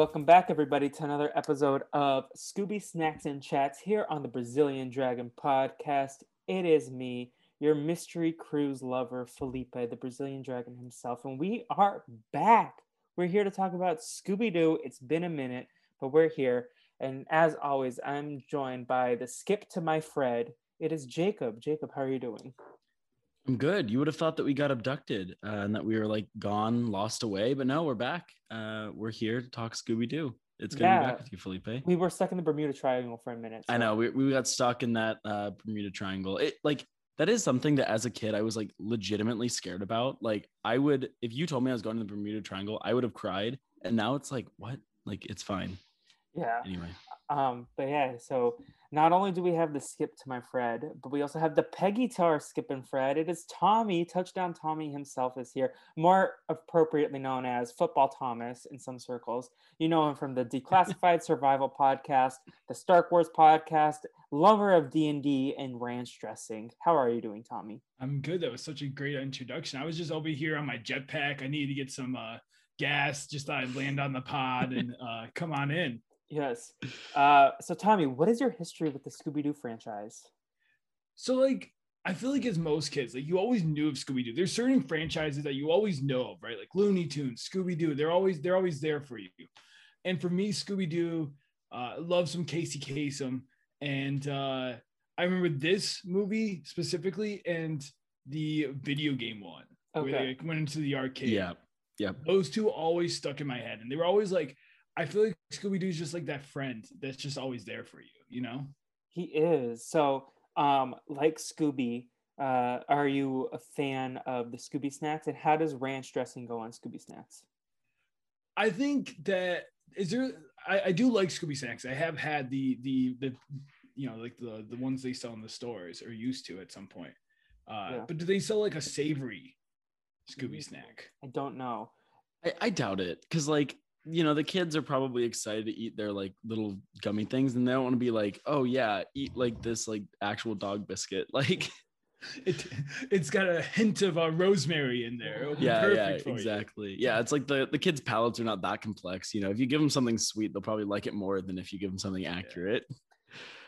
Welcome back, everybody, to another episode of Scooby Snacks and Chats here on the Brazilian Dragon podcast. It is me, your mystery cruise lover, Felipe, the Brazilian Dragon himself, and we are back. We're here to talk about Scooby Doo. It's been a minute, but we're here. And as always, I'm joined by the skip to my Fred. It is Jacob. Jacob, how are you doing? I'm good. You would have thought that we got abducted uh, and that we were like gone, lost away, but no, we're back. Uh, we're here to talk Scooby Doo. It's good yeah. to be back with you, Felipe. We were stuck in the Bermuda Triangle for a minute. So. I know we, we got stuck in that uh, Bermuda Triangle. It like that is something that as a kid I was like legitimately scared about. Like I would, if you told me I was going to the Bermuda Triangle, I would have cried. And now it's like, what? Like it's fine. Yeah. Anyway. Um, but yeah, so not only do we have the skip to my Fred, but we also have the Peggy to our skip and Fred. It is Tommy, touchdown Tommy himself is here, more appropriately known as Football Thomas in some circles. You know him from the Declassified Survival podcast, the Stark Wars podcast, lover of D&D and ranch dressing. How are you doing, Tommy? I'm good. That was such a great introduction. I was just over here on my jetpack. I needed to get some uh, gas just thought I'd land on the pod and uh, come on in. Yes. Uh, so, Tommy, what is your history with the Scooby Doo franchise? So, like, I feel like as most kids, like you always knew of Scooby Doo. There's certain franchises that you always know of, right? Like Looney Tunes, Scooby Doo. They're always they're always there for you. And for me, Scooby Doo, uh, love some Casey Kasem, and uh, I remember this movie specifically and the video game one okay. where they like, went into the arcade. Yeah, yeah. Those two always stuck in my head, and they were always like I feel like Scooby Doo's just like that friend that's just always there for you, you know? He is. So, um, like Scooby, uh, are you a fan of the Scooby snacks? And how does ranch dressing go on Scooby snacks? I think that is there. I, I do like Scooby snacks. I have had the the the you know like the the ones they sell in the stores or used to at some point. Uh, yeah. But do they sell like a savory Scooby mm, snack? I don't know. I, I doubt it because like you know the kids are probably excited to eat their like little gummy things and they don't want to be like oh yeah eat like this like actual dog biscuit. Like it it's got a hint of uh, rosemary in there. Yeah yeah exactly you. yeah it's like the the kids palates are not that complex you know if you give them something sweet they'll probably like it more than if you give them something accurate. Yeah.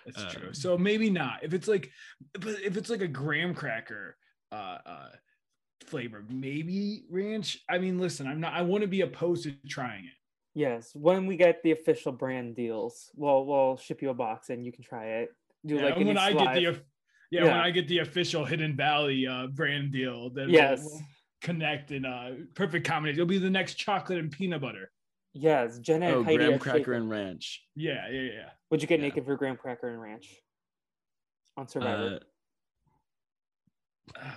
that's um, true so maybe not. If it's like but if it's like a graham cracker uh uh flavor maybe ranch? I mean listen i'm not i want to be opposed to trying it Yes, when we get the official brand deals, we'll we'll ship you a box and you can try it. Do yeah, like when I get the yeah, yeah, when I get the official Hidden Valley uh, brand deal, then yes, we'll, we'll connect in a perfect combination. It'll be the next chocolate and peanut butter. Yes, Jenna oh, and Heidi graham cracker and ranch. Yeah, yeah, yeah. Would you get yeah. naked for graham cracker and ranch on Survivor? Uh, uh,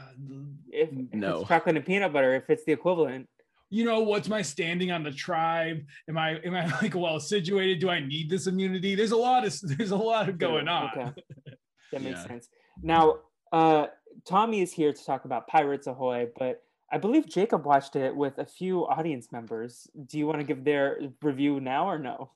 if, no. If chocolate and peanut butter, if it's the equivalent you know, what's my standing on the tribe? Am I am I like well situated? Do I need this immunity? There's a lot of there's a lot of going on. Okay. That makes yeah. sense. Now, uh, Tommy is here to talk about Pirates Ahoy, but I believe Jacob watched it with a few audience members. Do you want to give their review now or no?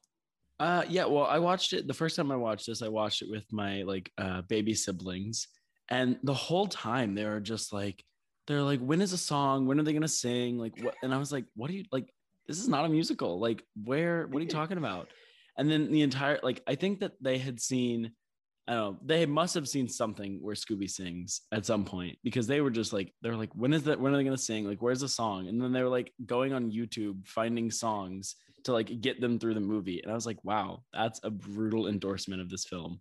Uh, yeah. Well, I watched it the first time I watched this. I watched it with my like uh, baby siblings, and the whole time they were just like, they're like, when is a song? When are they gonna sing? Like what? And I was like, what are you like? This is not a musical. Like where? What are you talking about? And then the entire like, I think that they had seen. I don't know. They must have seen something where Scooby sings at some point because they were just like, they're like, when is that? When are they gonna sing? Like, where's the song? And then they were like going on YouTube finding songs to like get them through the movie. And I was like, wow, that's a brutal endorsement of this film.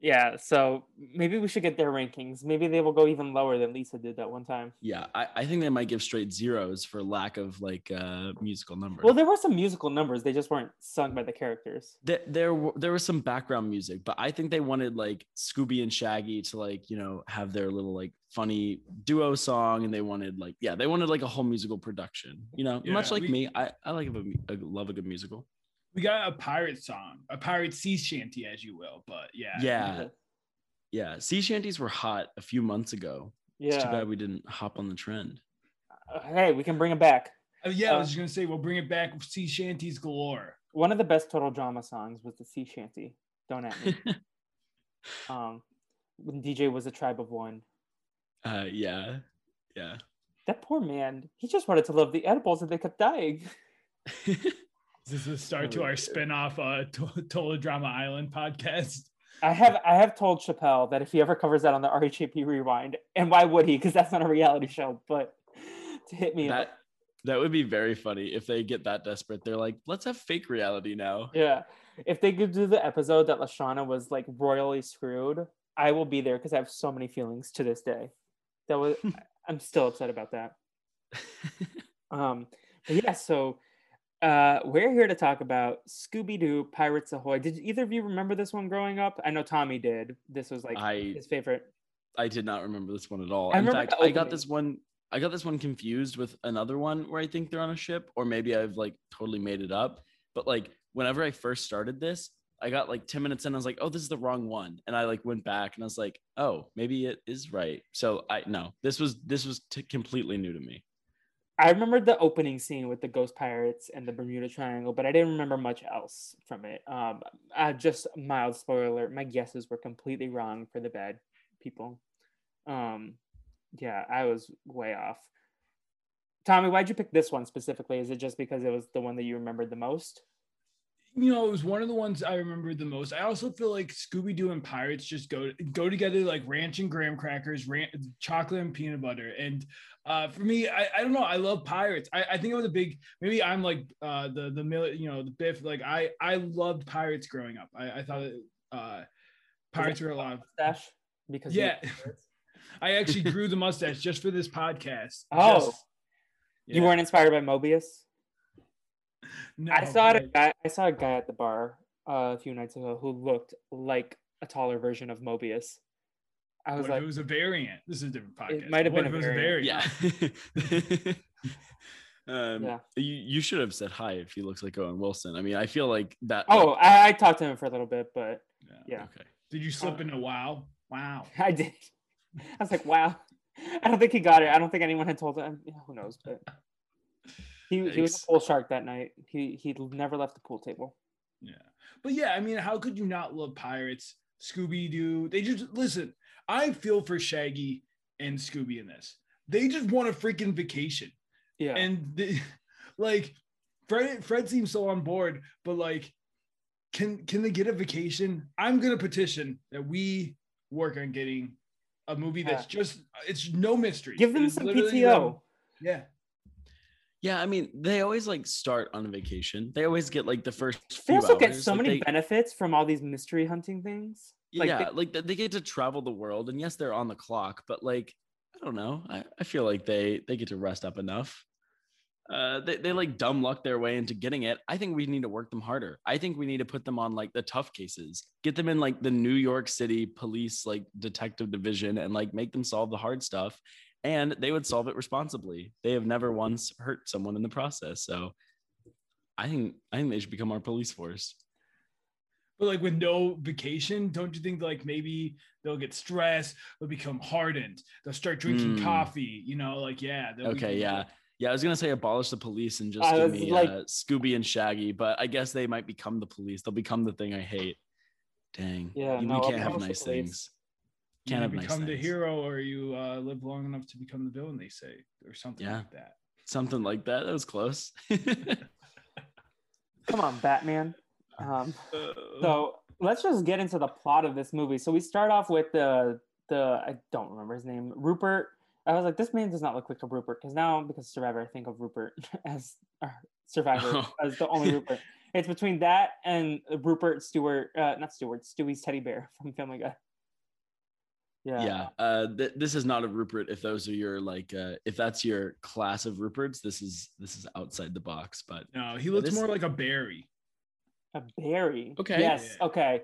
Yeah, so maybe we should get their rankings. Maybe they will go even lower than Lisa did that one time. Yeah, I, I think they might give straight zeros for lack of like uh musical numbers. Well, there were some musical numbers, they just weren't sung by the characters. there, there w- there was some background music, but I think they wanted like Scooby and Shaggy to like you know have their little like funny duo song, and they wanted like yeah they wanted like a whole musical production. You know, much like we- me, I I like a, mu- I love a good musical. We got a pirate song, a pirate sea shanty, as you will. But yeah, Yeah, yeah. Sea shanties were hot a few months ago. It's too bad we didn't hop on the trend. Uh, Hey, we can bring it back. Uh, yeah. I Uh, was just gonna say we'll bring it back with sea shanties galore. One of the best total drama songs was the Sea Shanty. Don't at me. um, when DJ was a tribe of one. uh, yeah, yeah. That poor man, he just wanted to love the edibles and they kept dying. This is the start to our yeah. spin-off uh to- Total Drama Island podcast. I have I have told Chappelle that if he ever covers that on the RHAP Rewind, and why would he? Because that's not a reality show, but to hit me up. that that would be very funny if they get that desperate. They're like, let's have fake reality now. Yeah. If they could do the episode that LeShawna was like royally screwed, I will be there because I have so many feelings to this day. That was I'm still upset about that. Um but yeah, so uh we're here to talk about Scooby-Doo Pirates Ahoy. Did either of you remember this one growing up? I know Tommy did. This was like I his favorite. I did not remember this one at all. I In fact, I got this one. I got this one confused with another one where I think they're on a ship, or maybe I've like totally made it up. But like whenever I first started this, I got like 10 minutes in, I was like, oh, this is the wrong one. And I like went back and I was like, oh, maybe it is right. So I no, this was this was t- completely new to me. I remember the opening scene with the ghost pirates and the Bermuda Triangle, but I didn't remember much else from it. Um, uh, just mild spoiler alert: my guesses were completely wrong for the bad people. Um, yeah, I was way off. Tommy, why'd you pick this one specifically? Is it just because it was the one that you remembered the most? You know, it was one of the ones I remember the most. I also feel like Scooby Doo and pirates just go go together like ranch and graham crackers, ran- chocolate and peanut butter. And uh, for me, I, I don't know. I love pirates. I, I think it was a big. Maybe I'm like uh, the the you know the Biff. Like I I loved pirates growing up. I, I thought uh, pirates were a lot of. Mustache? Because Yeah. I actually grew the mustache just for this podcast. Oh. Just- you weren't inspired by Mobius. No, I saw but- A guy, I saw a guy at the bar uh, a few nights ago who looked like a taller version of Mobius. I was What like, if it was a variant? This is a different podcast. might have been if a it was variant. Yeah. um, Yeah. You you should have said hi if he looks like Owen Wilson. I mean, I feel like that. oh, like- I, I talked to him for a little bit, but Yeah. yeah, okay. Did you slip Uh, into wow? Wow. I did. I was like, wow. I don't think he got it. I don't think anyone had told him. Who knows? But he, he was a pool shark that night. He he never left the pool table. Yeah. But yeah, I mean, how could you not love pirates? Scooby Doo. They just listen. I feel for Shaggy and Scooby in this. They just want a freaking vacation. Yeah. And they, like Fred Fred seems so on board, but like can can they get a vacation? I'm gonna petition that we work on getting a movie that's just it's no mystery. Give them It's some PTO. them- yeah. Yeah, I mean, they always like start on a vacation. They always get like the first. They also get so like, many they- benefits from all these mystery hunting things. Like yeah, they- like they get to travel the world, and yes, they're on the clock, but like I don't know, I, I feel like they they get to rest up enough. Uh, they they like dumb luck their way into getting it. I think we need to work them harder. I think we need to put them on like the tough cases, get them in like the New York City police like detective division, and like make them solve the hard stuff. And they would solve it responsibly. They have never once hurt someone in the process, so I think I think they should become our police force. But like with no vacation, don't you think like maybe they'll get stressed, they'll become hardened, they'll start drinking Mm. coffee, you know, like yeah. Okay, become- yeah. Yeah, I was gonna say abolish the police and just give me like- uh, Scooby and Shaggy, but I guess they might become the police. They'll become the thing I hate. Dang. Yeah, you- no, we can't have abolish the nice police. things. You Can't either have nice become the hero or you uh, live long enough to become the villain, they say, or something Yeah. like that. Something like that. That was close. Come on, Batman. Um, Uh, so let's just get into the plot of this movie. So we start off with the the I don't remember his name, Rupert. I was like, this man does not look like a Rupert because now because Survivor, I think of Rupert as our Survivor Oh. as the only Rupert. It's between that and Rupert Stewart, uh, not Stewart, Stewie's teddy bear from Family Guy. Yeah. yeah uh th- this is not a rupert if those are your like uh if that's your class of ruperts this is this is outside the box but No, he looks this- more like a berry. A berry. Okay. Yes. Yeah. Okay.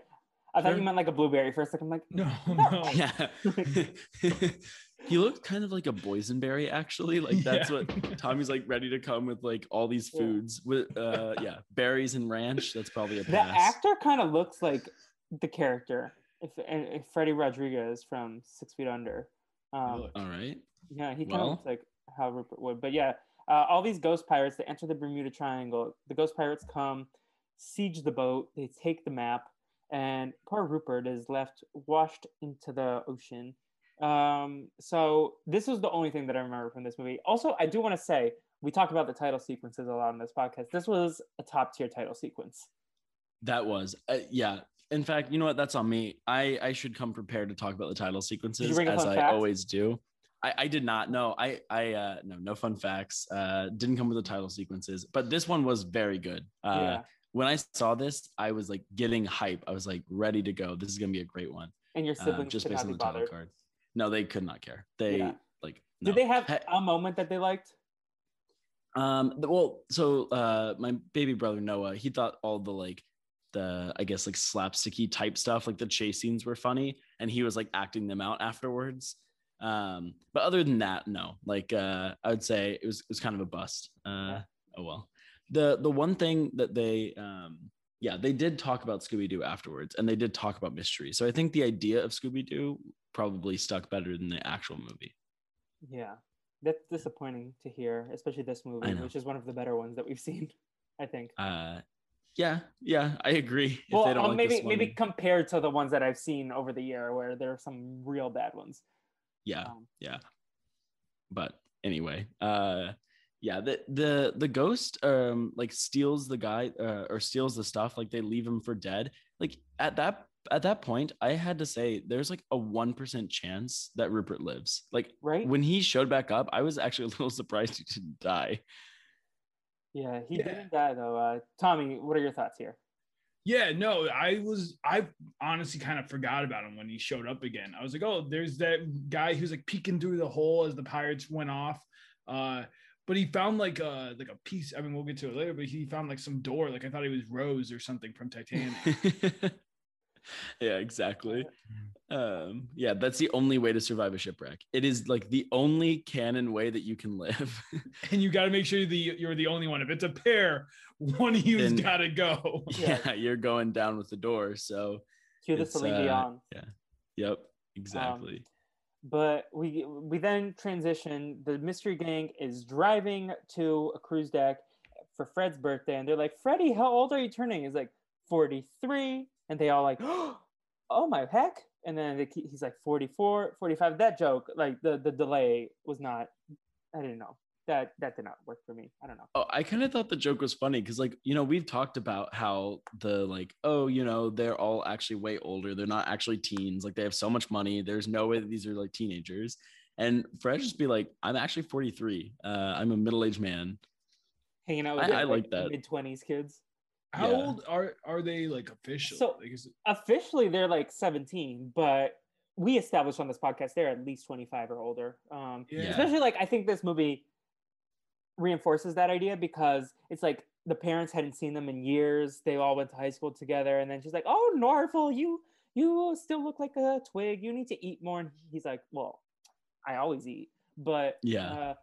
I thought you meant like a blueberry for a second. I'm like, No, no. yeah he looked kind of like a boysenberry actually like that's Yeah. what tommy's like ready to come with like all these Yeah. foods with uh yeah berries and ranch that's probably a the actor kind of looks like the character. If, and if Freddy Rodriguez from Six Feet Under. Um, all right Yeah, he kind of Well- looks like how Rupert would. But yeah, uh, all these ghost pirates, they enter the Bermuda Triangle. The ghost pirates come, siege the boat, they take the map, and poor Rupert is left washed into the ocean. Um, so this was the only thing that I remember from this movie. Also, I do want to say we talk about the title sequences a lot in this podcast. This was a top tier title sequence. That was, uh, yeah. In fact, you know what? That's on me. I I should come prepared to talk about the title sequences as I fact? always do. I, I did not know. I I uh, no no fun facts. Uh, didn't come with the title sequences, but this one was very good. Uh, yeah, When I saw this, I was like getting hype. I was like ready to go. This is gonna be a great one. and your Uh, siblings just based not on the title bothered. card. No, they could not care. They Yeah. like. Did they have a moment that they liked? um, well, so uh, my baby brother Noah, he thought all the like the I guess like slapsticky type stuff, like the chase scenes were funny, and he was like acting them out afterwards. Um, but other than that, no. Like uh, I would say it was it was kind of a bust. Uh, Oh well. The the one thing that they um yeah they did talk about Scooby Doo afterwards, and they did talk about mystery. So I think the idea of Scooby Doo probably stuck better than the actual movie. Yeah, that's disappointing to hear, especially this movie, which is one of the better ones that we've seen. I think. Uh, yeah, yeah, I agree. If well, they don't um, like maybe maybe compared to the ones that I've seen over the year, where there are some real bad ones. yeah Um, yeah but anyway uh yeah the the the ghost um like steals the guy uh, or steals the stuff like they leave him for dead like at that at that point i had to say there's like a 1% chance that rupert lives like right? when he showed back up i was actually a little surprised he didn't die yeah, he Yeah. didn't die though. Uh, Tommy, what are your thoughts here? Yeah, no, I was I honestly kind of forgot about him when he showed up again. I was like, oh, there's that guy who's like peeking through the hole as the pirates went off. Uh, but he found like a like a piece. I mean, we'll get to it later, but he found like some door. Like I thought he was Rose or something from Titanic. yeah exactly um yeah that's the only way to survive a shipwreck it is like the only canon way that you can live and you got to make sure the you're the only one. If it's a pair, one of you's got to go. Yeah. yeah, you're going down with the door. So, Cue the It's, Celine uh, Dion. yep, exactly. But we we then transition. The mystery gang is driving to a cruise deck for Fred's birthday, and they're like, "Freddie, how old are you turning?" He's like, "43," and they all like, "Oh my heck!" And then they, he's like, "44, 45." That joke, like the the delay was not. I didn't know that that did not work for me. I don't know. oh, I kind of thought the joke was funny because, like, you know, we've talked about how the like, oh, you know, they're all actually way older. They're not actually teens. Like, they have so much money. There's no way that these are like teenagers. And Fred just be like, I'm actually 43. Uh, I'm a middle aged man. Hanging out with I- I like that. mid twenties kids. How Yeah. old are are they like official? So- like, is it- officially they're like 17 but we established on this podcast they're at least 25 or older um Yeah. especially like i think this movie reinforces that idea because it's like the parents hadn't seen them in years they all went to high school together and then she's like oh norville you you still look like a twig you need to eat more and he's like well i always eat but Yeah. uh,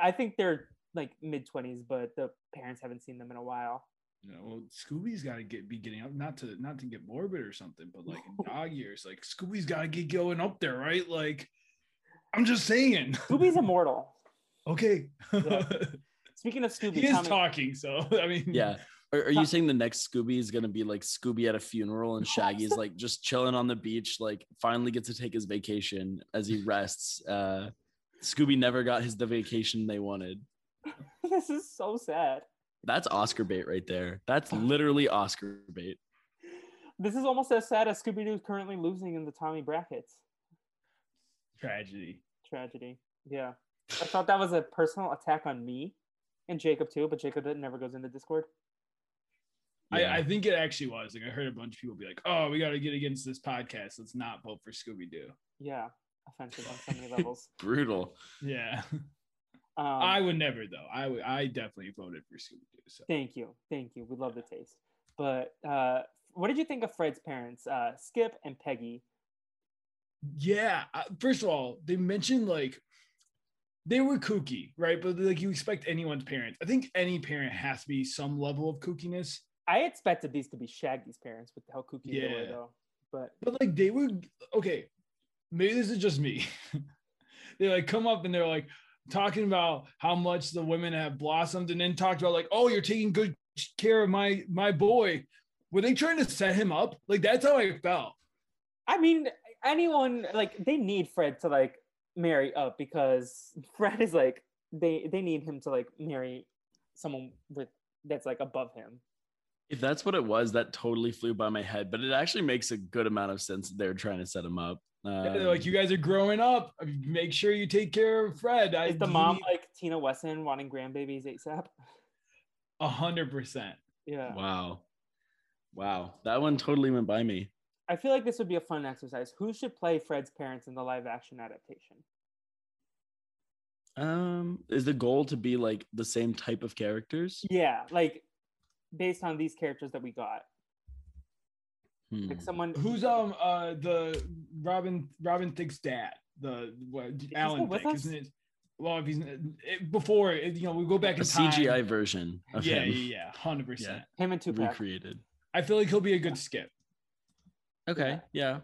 i think they're like mid 20s but the parents haven't seen them in a while you know, well, Scooby's got to get be getting up, not to not to get morbid or something, but like in dog years, like Scooby's got to get going up there, right? Like, I'm just saying. scooby's immortal okay. Yeah. speaking of scooby he is Tommy- talking, so I mean, Yeah. Are, are you saying the next Scooby is gonna be like Scooby at a funeral and Shaggy's like just chilling on the beach, like finally gets to take his vacation as he rests? Uh, Scooby never got his the vacation they wanted. this is so sad. That's Oscar bait right there. That's literally Oscar bait. This is almost as sad as Scooby Doo currently losing in the Tommy brackets. tragedy. Tragedy. Yeah. I thought that was a personal attack on me. and Jacob too, but Jacob never goes into Discord. Yeah. I, I think it actually was. Like I heard a bunch of people be like, "Oh, we got to get against this podcast. Let's not vote for Scooby Doo." Yeah, offensive on so many levels. brutal. Yeah, Um, I would never though. I would. I definitely voted for Scooby Doo. So Thank you, thank you. We love the taste. But uh, what did you think of Fred's parents, uh, Skip and Peggy? yeah, first of all, they mentioned like they were kooky, right? But like you expect anyone's parents. I think any parent has to be some level of kookiness. I expected these to be Shaggy's parents with how kooky they were, though. But But like they were okay. Maybe this is just me. they like come up and they're like talking about how much the women have blossomed, and then talked about like, oh, you're taking good care of my my boy. Were they trying to set him up? Like that's how I felt. I mean, anyone like they need Fred to like marry up because Fred is like they they need him to like marry someone with that's like above him. If that's what it was, that totally flew by my head. But it actually makes a good amount of sense that they're trying to set him up. Yeah, they're Um, like, you guys are growing up. Make sure you take care of Fred. I Is the mom need- like Tina Wesson wanting grandbabies ASAP? a hundred percent. Yeah. Wow, wow, that one totally went by me. I feel like this would be a fun exercise. Who should play Fred's parents in the live action adaptation? Um, is the goal to be like the same type of characters? Yeah, like based on these characters that we got. Hmm. Like someone Who's um uh the Robin Robin Thicke's dad? The what Alan still Thicke, isn't it? Well, if he's it, before, it, you know, we go back a in time. CGI version of yeah, him yeah, yeah, hundred percent. him and Tupac. recreated. I feel like he'll be a good skip. Okay, yeah.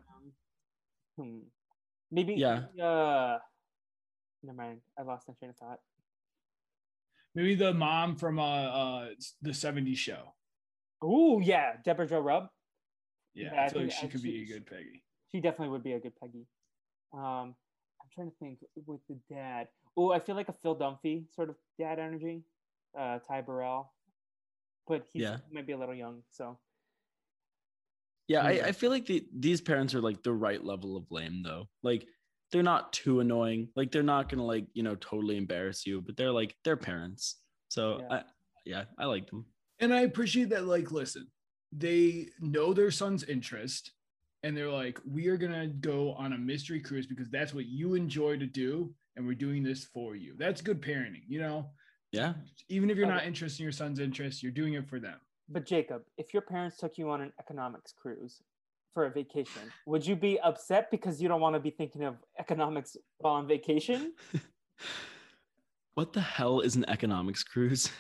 Hmm. Maybe Yeah. uh never mind. I lost my train of thought. Maybe the mom from uh uh the '70s show. Oh yeah, Debra Jo Rupp. Yeah, Yeah, I I feel like think- she I- could be a good Peggy. She definitely would be a good Peggy. Um, I'm trying to think with the dad. Oh, I feel like a Phil Dunphy sort of dad energy. Uh, Ty Burrell, but he's Yeah. he might be a little young. So Yeah, I, I feel like the, these parents are like the right level of lame though. Like they're not too annoying. Like they're not gonna like you know totally embarrass you, but they're like they're parents. So Yeah. I, yeah, I like them. And I appreciate that. Like, listen, they know their son's interest, and they're like, "We are gonna go on a mystery cruise because that's what you enjoy to do, and we're doing this for you." That's good parenting, you know. Yeah, Even if you're not interested in your son's interest, you're doing it for them. But Jacob, if your parents took you on an economics cruise for a vacation, would you be upset because you don't want to be thinking of economics while on vacation? what the hell is an economics cruise?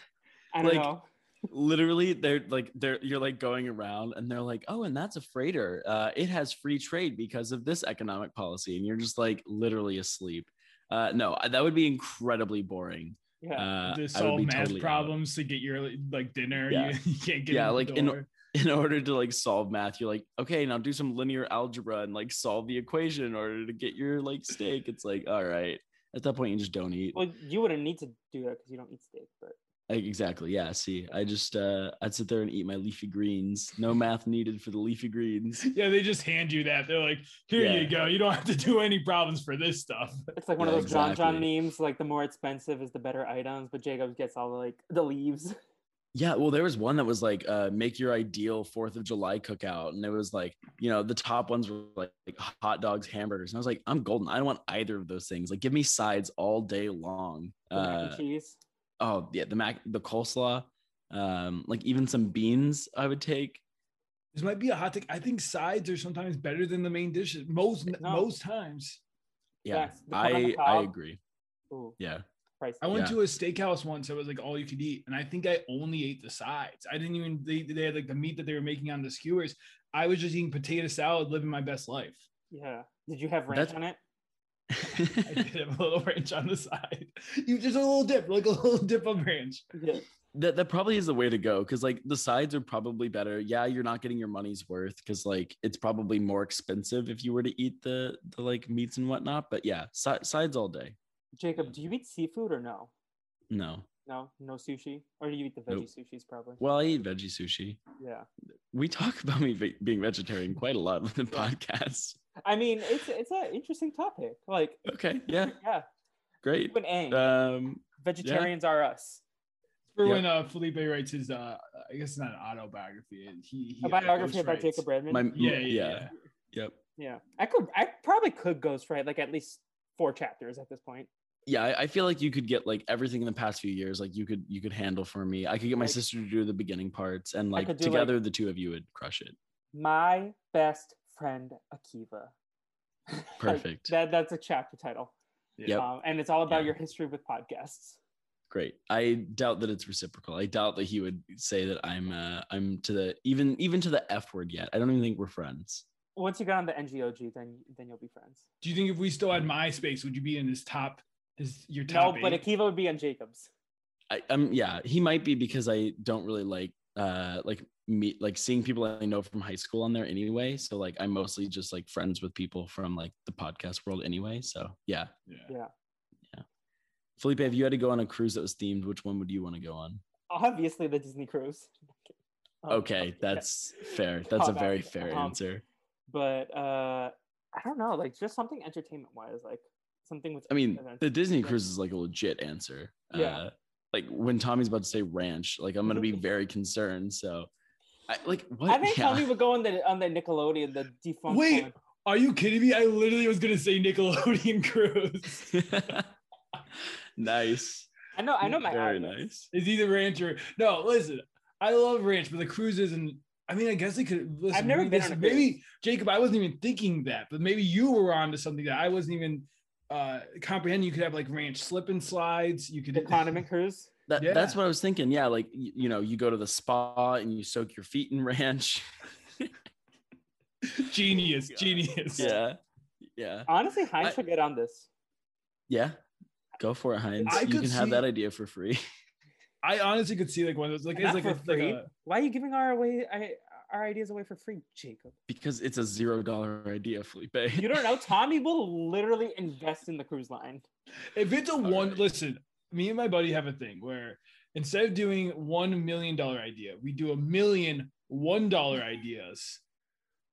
I don't Like, know. Literally, they're like they're you're like going around and they're like, oh, and that's a freighter. Uh, it has free trade because of this economic policy, and you're just like literally asleep. Uh, no, that would be incredibly boring. Yeah. Uh, to solve math totally out. problems to get your like dinner, Yeah. you, you can't get Yeah, in like, in- in order to like solve math you're like okay now do some linear algebra and like solve the equation in order to get your like steak it's like all right at that point you just don't eat well, you wouldn't need to do that because you don't eat steak, but Like, exactly yeah see i just uh i'd sit there and eat my leafy greens no math needed for the leafy greens yeah, they just hand you that. They're like, "Here Yeah. you go. You don't have to do any problems for this stuff." it's like one Yeah, of those John John memes. Like the more expensive is the better items, but Jacob gets all the like the leaves. yeah well there was one that was like uh make your ideal fourth of july cookout and it was like you know the top ones were like, like hot dogs hamburgers and i was like i'm golden i don't want either of those things like give me sides all day long The mac and uh cheese. Oh yeah the mac the coleslaw um like even some beans i would take This might be a hot take. I think sides are sometimes better than the main dishes. Most No. most times. yeah Facts. The corn on the i i agree Ooh, yeah pricey. I went Yeah. to a steakhouse once that was like all you could eat, and I think I only ate the sides. I didn't even they, they had like the meat that they were making on the skewers. I was just eating potato salad, living my best life. Yeah. Did you have ranch That's- on it? I did have a little ranch on the side. You just a little dip, like a little dip of ranch. Yeah. that, that probably is the way to go because like the sides are probably better yeah you're not getting your money's worth because like it's probably more expensive if you were to eat the the like meats and whatnot but yeah si- sides all day Jacob, do you eat seafood or no? no No, no sushi, or do you eat the veggie Nope. sushis? Probably. well i eat veggie sushi Yeah. we talk about me ve- being vegetarian quite a lot with the podcast I mean, it's it's an interesting topic. Like, okay yeah yeah, great you and Aang, um vegetarians are us. For Yep. when uh, Felipe writes his, uh, I guess it's not an autobiography. He, he A biography about ghostwrites. Jacob Redmond. My, Yeah, yeah, yeah, yeah. Yep. yeah, I could. I probably could ghostwrite like at least four chapters at this point. Yeah, I, I feel like you could get like everything in the past few years. Like you could you could handle for me. I could get my Like- sister to do the beginning parts, and like could do, like- together the two of you would crush it. My best friend Akiva. Like, Perfect. that that's a chapter title. Yep. Um, and it's all about Yeah. your history with podcasts. Great. I doubt that it's reciprocal. I doubt that he would say that I'm uh I'm to the even even to the F word yet. I don't even think we're friends. Once you get on the NGOG, then then you'll be friends. Do you think if we still had MySpace, would you be in his top, his your top? No, top? but? Akiva would be on Jacobs. I, um yeah, he might be because I don't really like uh like meet like seeing people I know from high school on there anyway. So like I'm mostly just like friends with people from like the podcast world anyway. So yeah. Yeah. Yeah. Felipe, if you had to go on a cruise that was themed, which one would you want to go on? Obviously, the Disney cruise. Um, Okay, yeah. that's fair. That's a very fair Um, answer. But uh, I don't know, like just something entertainment wise, like something with. I mean, the Disney Yeah. cruise is like a legit answer. Yeah. Uh, like when Tommy's about to say ranch, like I'm gonna be very concerned. So, I like what? I think yeah. Tommy would go on the on the Nickelodeon, the defunct. Wait. one. Are you kidding me? I literally was gonna say Nickelodeon Cruise. nice. I know, I know my Very audience. nice. It's either ranch or no. Listen, I love ranch, but the cruise isn't. I mean, I guess they could. Listen, I've never maybe been this- on a cruise. Maybe Jacob, I wasn't even thinking that, but maybe you were on to something that I wasn't even uh comprehending. You could have like ranch slip and slides. You could The condiment cruise. That, Yeah. That's what I was thinking. Yeah, like you, you know, you go to the spa and you soak your feet in ranch. genius, God. genius. yeah, yeah, Honestly, Heinz I- should get on this. yeah. Go for it, Heinz. I you could can have that idea for free. I honestly could see like one of those like Not it's like for a, like free. a Why are you giving our away I, our ideas away for free, Jacob? because it's a zero dollar idea, Felipe. You don't know. Tommy will literally invest in the cruise line. if it's a one right. listen, me and my buddy have a thing where instead of doing one million dollar idea, we do a million one dollar ideas.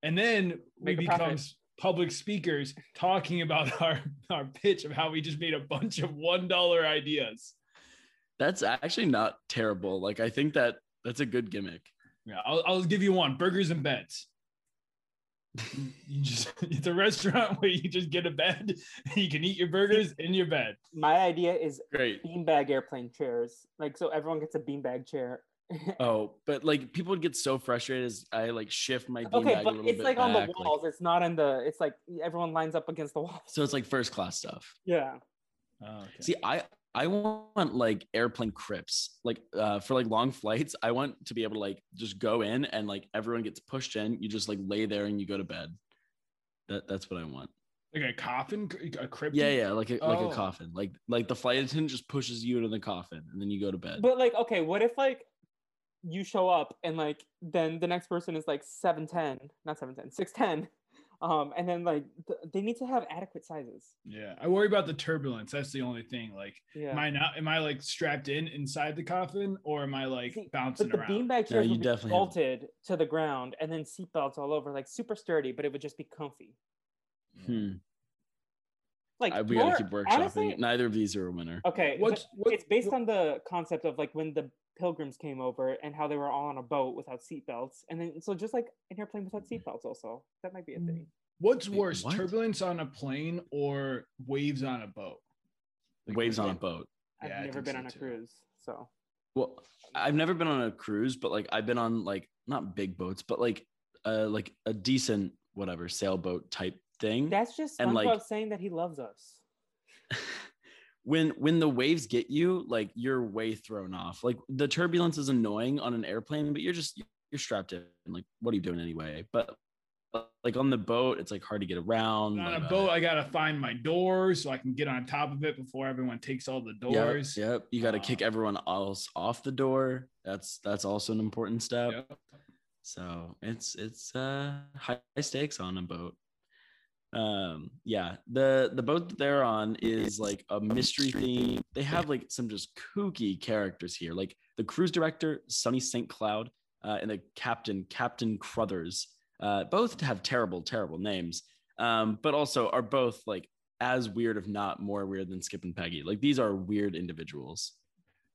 And then we Make a profit. become s- public speakers talking about our, our pitch of how we just made a bunch of one dollar ideas. That's actually not terrible. Like I think that that's a good gimmick. Yeah, I'll, I'll give you one burgers and beds. You just it's a restaurant where you just get a bed and you can eat your burgers in your bed. My idea is Great. beanbag airplane chairs. Like so, everyone gets a beanbag chair. Oh, but like people would get so frustrated as I like shift my beanbag okay, a but little it's bit like on the back, like- walls. It's not in the. It's like everyone lines up against the wall. so it's like first class stuff. Yeah. Oh, okay. See, I I want like airplane crips. Like uh for like long flights, I want to be able to like just go in and like everyone gets pushed in. You just like lay there and you go to bed. That that's what I want. like a coffin, a crypt. Yeah, yeah, like a like Oh. a coffin. Like like the flight attendant just pushes you into the coffin and then you go to bed. But like, okay, what if like you show up and like then the next person is like seven ten, not seven ten, six ten, um, and then like th- they need to have adequate sizes. Yeah, I worry about the turbulence. That's the only thing. Like, Yeah. am I not? Am I like strapped in inside the coffin, or am I like See, bouncing But the around? beanbag chairs you would be definitely have- bolted to the ground and then seatbelts all over, like super sturdy, but it would just be comfy. Hmm. Like I, we gotta keep workshopping. honestly- Neither of these are a winner. Okay, What's- but what- it's based what- on the concept of like when the pilgrims came over and how they were all on a boat without seatbelts, and then so just like an airplane without seatbelts, also that might be a thing. What's Wait, worse, what? turbulence on a plane or waves on a boat? Like, Waves on a boat. I've Yeah, never been so on a too. cruise, so Well, I've never been on a cruise, but like I've been on like not big boats, but like uh like a decent whatever sailboat type thing. that's just And, like- saying that he loves us. when when the waves get you, like you're way thrown off. Like the turbulence is annoying on an airplane, but you're just you're strapped in. Like what are you doing anyway? But like on the boat, it's like hard to get around. On a like, uh, boat, I gotta find my doors so I can get on top of it before everyone takes all the Yep, doors. yep. You got to kick Uh, everyone else off the door. That's that's also an important step. Yep. So it's it's uh high stakes on a boat. Um yeah, the the boat that they're on is like a mystery theme. They have like some just kooky characters here, like the cruise director Sunny St. Cloud uh, and the captain Captain crothers Uh, both have terrible, terrible names, um, but also are both like as weird, if not more weird than Skip and Peggy. Like these are weird individuals.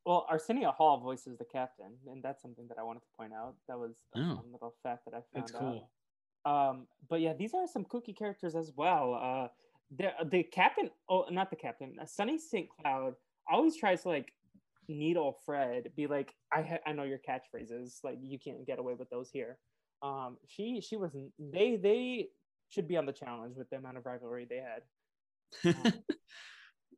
Well, Arsenio Hall voices the captain, and that's something that I wanted to point out. That was a Oh. fun little fact that I found That's out. Um, but yeah, these are some kooky characters as well. Uh, the the captain, oh, not the captain, uh, Sunny St. Cloud always tries to like needle Fred, be like, I ha- I know your catchphrases, like you can't get away with those here. Um, she she was they they should be on the challenge with the amount of rivalry they had,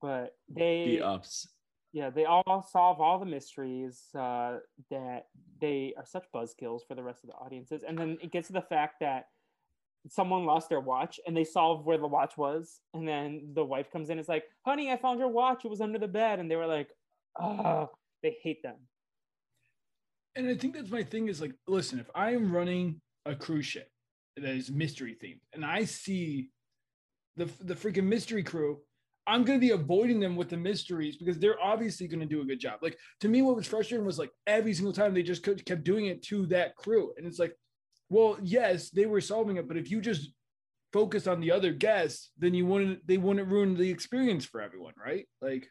but they Be ups. yeah, they all solve all the mysteries uh, that they are such buzzkills for the rest of the audiences. And then it gets to the fact that someone lost their watch and they solve where the watch was. And then the wife comes in is like, honey, I found your watch. It was under the bed. And they were like, oh, they hate them. And I think that's my thing is like, listen, if I am running a cruise ship that is mystery themed and I see the the freaking mystery crew, I'm gonna be avoiding them with the mysteries because they're obviously gonna do a good job. Like to me, what was frustrating was like every single time they just kept doing it to that crew, and it's like, well, yes, they were solving it, but if you just focus on the other guests, then you wouldn't they wouldn't ruin the experience for everyone, right? Like,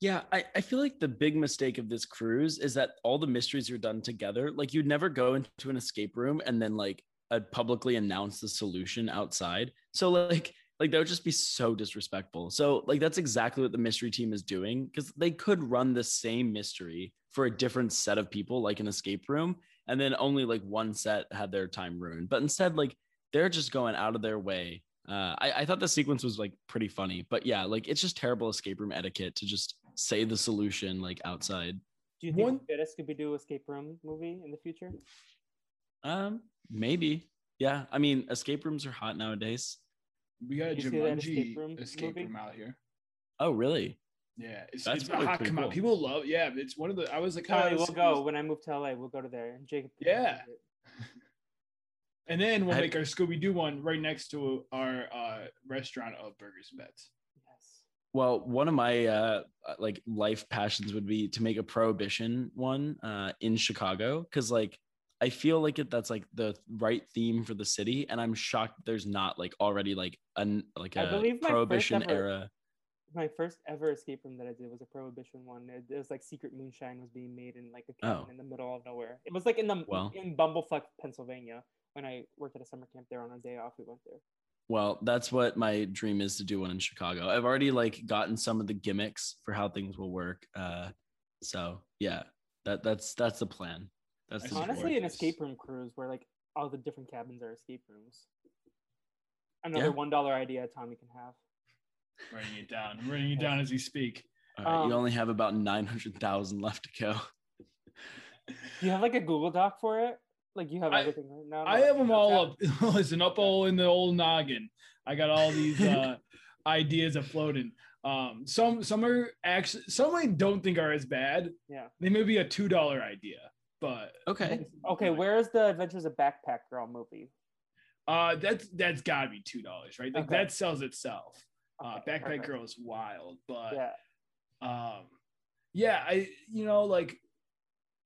Yeah, I, I feel like the big mistake of this cruise is that all the mysteries are done together. Like you'd never go into an escape room and then like uh, publicly announce the solution outside. So like like that would just be so disrespectful. So like that's exactly what the mystery team is doing because they could run the same mystery for a different set of people, like an escape room, and then only like one set had their time ruined. But instead, like they're just going out of their way. Uh, I, I thought the sequence was like pretty funny, but yeah, like it's just terrible escape room etiquette to just say the solution like outside. Do you think One- we get a Scooby Doo escape room movie in the future? Um, maybe. Yeah, I mean, escape rooms are hot nowadays. we got a Did you Jumanji escape room escape room out here. Oh, really? Yeah, it's, That's it's probably hot pretty come cool. out. People love. Yeah, it's one of the. I was like, Kelly, oh, we'll go when I move to LA. We'll go to there. And Jacob. Yeah. And then we'll I- make our Scooby Doo one right next to our uh, restaurant of Burgers and Bets. Yes. Well, one of my uh like life passions would be to make a prohibition one uh in Chicago cuz like I feel like it that's like the right theme for the city and I'm shocked there's not like already like an like I a believe my first prohibition ever- era. My first ever escape room that I did was a prohibition one. It, it was like secret moonshine was being made in like a cabin Oh. in the middle of nowhere. It was like in the Well. in Bumblefuck, Pennsylvania. When I worked at a summer camp there on a day off, we went there. Well, that's what my dream is to do one in Chicago. I've already like gotten some of the gimmicks for how things will work. Uh so yeah, that that's that's the plan. That's the. Honestly, an escape room cruise where like all the different cabins are escape rooms. Another Yeah. one dollar idea Tommy can have. Writing it down. I'm writing it down as we speak. All right, you Um, only have about 900,000 left to go. You have like a Google Doc for it? Like you have I- everything right now. I have them all WhatsApp? up. Listen, up all in the old noggin. I got all these uh, ideas afloating. Um, some some are actually some I don't think are as bad. Yeah. They may be a two dollar idea, but Okay. Okay, where's the Adventures of Backpack Girl movie? uh, that's that's got to be two dollars, right? Like Okay. that sells itself. Uh, Okay, Backpack perfect. Girl is wild, but Yeah. um yeah i you know like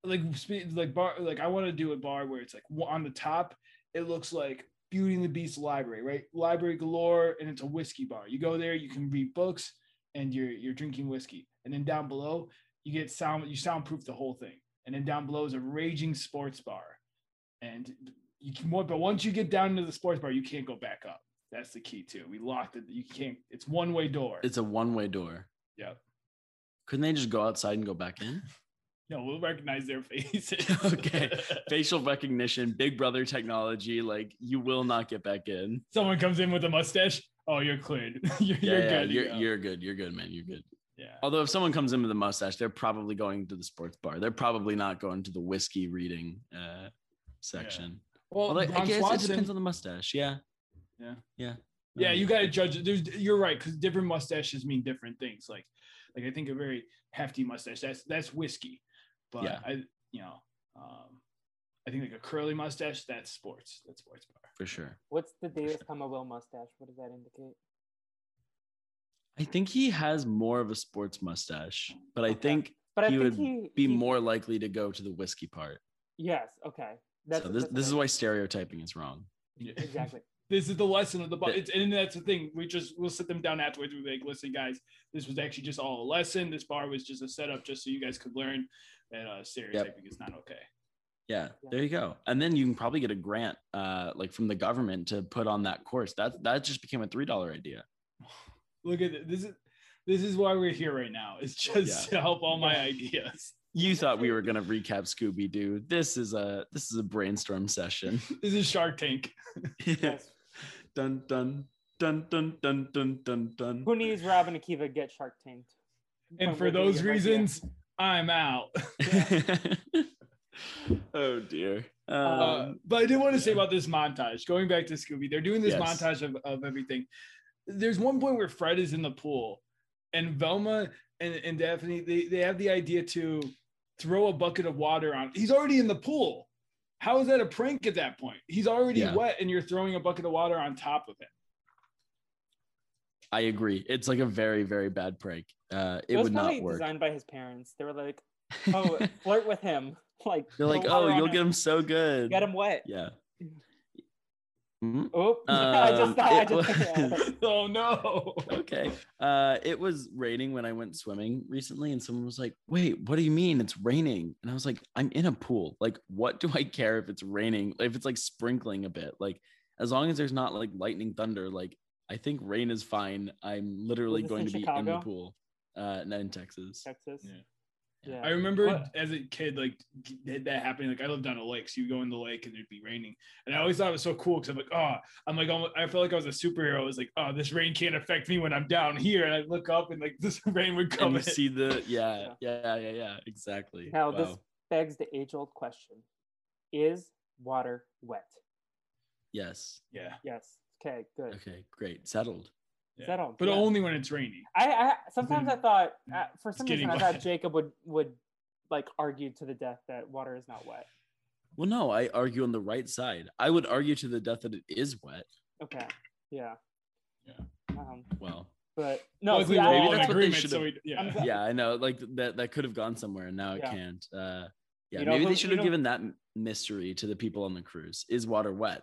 like like bar like i want to do a bar where it's like on the top it looks like beauty and the beast library right? Library galore and it's a whiskey bar. You go there you can read books and you're you're drinking whiskey. And then down below you get sound you soundproof the whole thing. And then down below is a raging sports bar. And you can but once you get down into the sports bar you can't go back up that's the key too we locked it you can't it's one way door It's a one-way door. yep Couldn't they just go outside and go back in? No, we'll recognize their faces. Okay. Facial recognition, Big Brother technology, like you will not get back in. Someone comes in with a mustache. Oh, you're cleared. you're, Yeah, you're yeah, good. You're, go. you're good. You're good, man. You're good. yeah. Although if someone comes in with a mustache, they're probably going to the sports bar. They're probably not going to the whiskey reading uh, section. Well, Well, I, I guess it depends on the mustache. Yeah. Yeah. Yeah. yeah, Um, you got to judge it. There's, you're right because different mustaches mean different things. Like, like I think a very hefty mustache that's that's whiskey, but Yeah. I, you know, um, I think like a curly mustache that's sports. That's sports bar. for sure. What's the Davis Will mustache? What does that indicate? I think he has more of a sports mustache, but I Okay. think But I he think would he be he- more likely to go to the whiskey part. Yes. Okay. That's so this, that's this is why stereotyping is wrong. Yeah. exactly. This is the lesson of the bar. It's, and that's the thing. We just we'll sit them down afterwards. We'll be like, listen, guys, this was actually just all a lesson. This bar was just a setup, just so you guys could learn that uh, stereotyping is not okay. Yeah, Yeah. there you go. And then you can probably get a grant, uh, like from the government to put on that course. That that just became a three dollar idea. Look at it. This is this is why we're here right now. It's just to help all my ideas. You thought we were gonna recap Scooby Doo. This is a this is a brainstorm session. This is Shark Tank. Yes. Dun dun dun dun dun dun dun dun. Who needs Robin Akiva get Shark Tanked? And When for those it right reasons, I'm out. oh dear. Uh, Um, but I did want to say about this montage. Going back to Scooby, they're doing this Yes. montage of, of everything. There's one point where Fred is in the pool, and Velma and, and Daphne they, they have the idea to throw a bucket of water on. He's already in the pool. How is that a prank at that point? He's already Yeah. wet, and you're throwing a bucket of water on top of him. I agree. It's like a very very bad prank. Uh, it, It was would not work. designed by his parents. They were like, "Oh, flirt with him." Like They're like, oh, you'll him. get him so good. Get him wet. Yeah. Oh, I Um, just thought. I just, was- oh no! okay. Uh, it was raining when I went swimming recently, and someone was like, "Wait, what do you mean it's raining?" And I was like, "I'm in a pool. Like, what do I care if it's raining? If it's like sprinkling a bit? Like, as long as there's not like lightning, thunder. Like, I think rain is fine. I'm literally going in to be in the pool. Uh, not in Texas. Texas. Yeah. Yeah. I remember What- as a kid, like g- that happening. Like I lived on a lake, so you go in the lake and it'd be raining, and I always thought it was so cool because I'm like, oh, I'm like, almost, I felt like I was a superhero. I was like, oh, this rain can't affect me when I'm down here, and I look up and like this rain would And come. you in. see the yeah, yeah, yeah, yeah, exactly. Now Wow. this begs the age-old question: Is water wet? Yes. yeah, Yes. Okay. Good. Okay. Great. Settled. Yeah. Settled, but yeah. only when it's raining. I, I sometimes I thought uh, for some getting reason I thought. Jacob would would like argue to the death that water is not wet. Well, no, I argue on the right side. I would argue to the death that it is wet. Okay. Yeah. Yeah. Um, Well, but no, Luckily, see, we're I- Maybe that's what they agreement. should've- So we, yeah, I'm yeah, I know. Like that, that could have gone somewhere, and now it Yeah. can't. Uh, yeah, You maybe who- they should have given that mystery to the people on the cruise. Is water wet?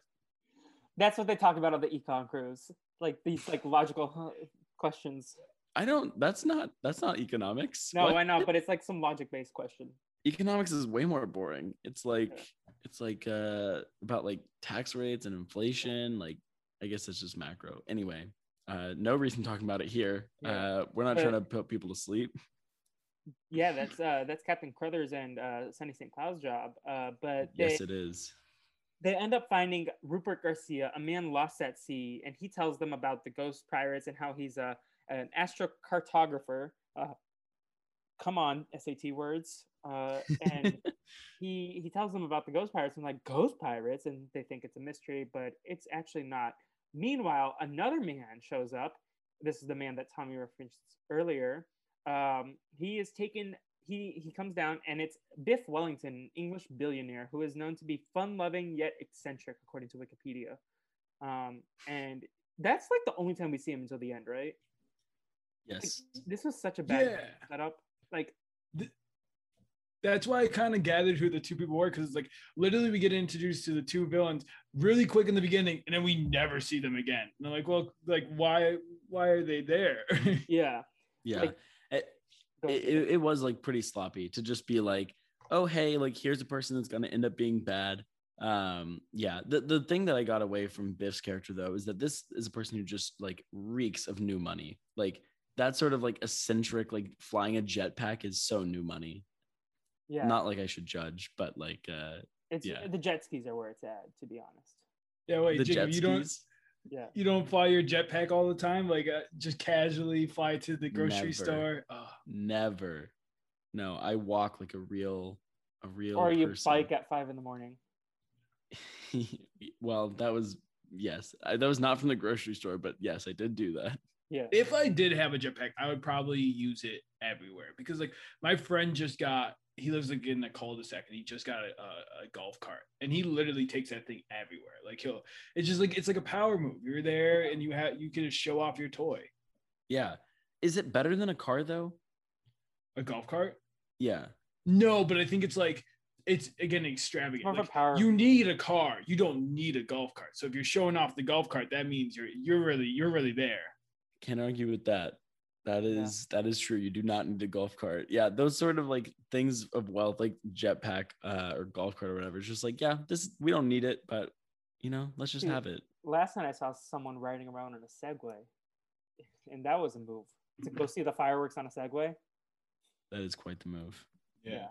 that's what they talk about on the econ cruise, like these like logical questions. I don't. That's not. That's not economics. No, What? I know, but it's like some logic based question. economics is way more boring. It's like it's like uh about like tax rates and inflation. Like I guess it's just macro. Anyway, uh, no reason talking about it here. Yeah. Uh, we're not But- trying to put people to sleep. Yeah, that's uh that's Captain Crothers and uh Sunny St. Cloud's job. Uh but they Yes, it is. They end up finding Rupert Garcia, a man lost at sea, and he tells them about the ghost pirates and how he's a an astrocartographer. Uh, come on, SAT words. Uh, and he he tells them about the ghost pirates and like ghost pirates, and they think it's a mystery, but it's actually not. Meanwhile, another man shows up. This is the man that Tommy referenced earlier. Um, he is taken. He he comes down, and it's Biff Wellington, English billionaire who is known to be fun-loving yet eccentric, according to Wikipedia. Um, and that's like the only time we see him until the end, right? Like, yes. this was such a bad Yeah. setup. Like, that's why I kind of gathered who the two people were because it's like literally we get introduced to the two villains really quick in the beginning and then we never see them again. And I'm like, well, like why why are they there? yeah. Yeah. like- it, it, it, it was like pretty sloppy to just be like, oh hey, like here's a person that's gonna end up being bad. Um, yeah. The the thing that I got away from Biff's character though is that this is a person who just like reeks of new money. Like that sort of like eccentric, like flying a jetpack is so new money. yeah. Not like I should judge, but like uh it's yeah. the jet skis are where it's at, to be honest. yeah, wait, the Jacob, jet you don't skis. Yeah. you don't fly your jetpack all the time, like uh, just casually fly to the grocery Never. store. Oh, Never. No, I walk like a real a real Or you person. bike at five in the morning. well, that was yes. I, that was not from the grocery store, but yes, I did do that. Yeah. if I did have a jetpack, I would probably use it everywhere because like my friend just got he lives like in a cul-de-sac and he just got a, a, a golf cart and he literally takes that thing everywhere. Like he'll it's just like it's like a power move. You're there and you have you can just show off your toy. Yeah. Is it better than a car though? A golf cart? Yeah. No, but I think it's like it's again extravagant. More of a Like, power. you need a car. You don't need a golf cart. So if you're showing off the golf cart, that means you're you're really you're really there. Can't argue with that. That is yeah. that is true. You do not need a golf cart. Yeah, those sort of like things of wealth, like jetpack uh, or golf cart or whatever. It's just like, yeah, this we don't need it, but you know, let's just Dude. have it. Last night I saw someone riding around in a Segway, and that was a move to go see the fireworks on a Segway. That is quite the move. Yeah.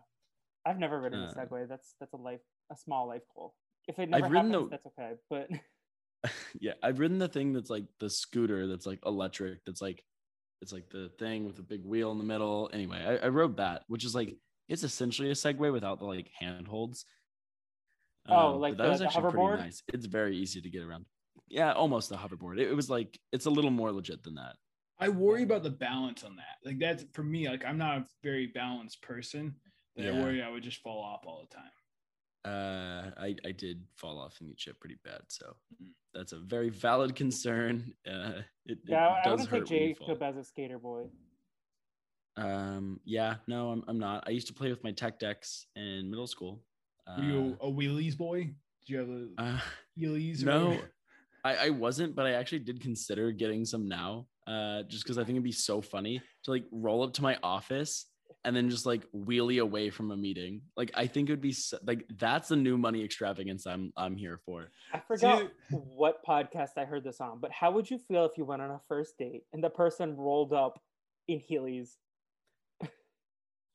I've never ridden a Uh, Segway. That's that's a life a small life goal. If it never I've ridden happens, the- that's okay. But yeah, I've ridden the thing that's like the scooter that's like electric. That's like it's like the thing with the big wheel in the middle. Anyway, I, I rode that, which is like it's essentially a Segway without the like handholds. Oh, but like that the- was the actually hoverboard? pretty nice. It's very easy to get around. Yeah, almost a hoverboard. It, it was like it's a little more legit than that. I worry about the balance on that. Like that's for me, like I'm not a very balanced person. That I worry I would just fall off all the time. Uh, I I did fall off and get chipped pretty bad, so Mhm. that's a very valid concern. Uh, it, yeah, it I does wouldn't hurt take when you fall. Jacob as a skater boy. Um, yeah, no, I'm, I'm not. I used to play with my tech decks in middle school. Were you a wheelies boy? Did you have a Uh, uh, wheelies? no. I, I wasn't, but I actually did consider getting some now. Uh, just because I think it'd be so funny to like roll up to my office and then just like wheelie away from a meeting. Like I think it would be so, like that's the new money extravagance I'm I'm here for. I forgot See- what podcast I heard this on, but how would you feel if you went on a first date and the person rolled up in Heelys?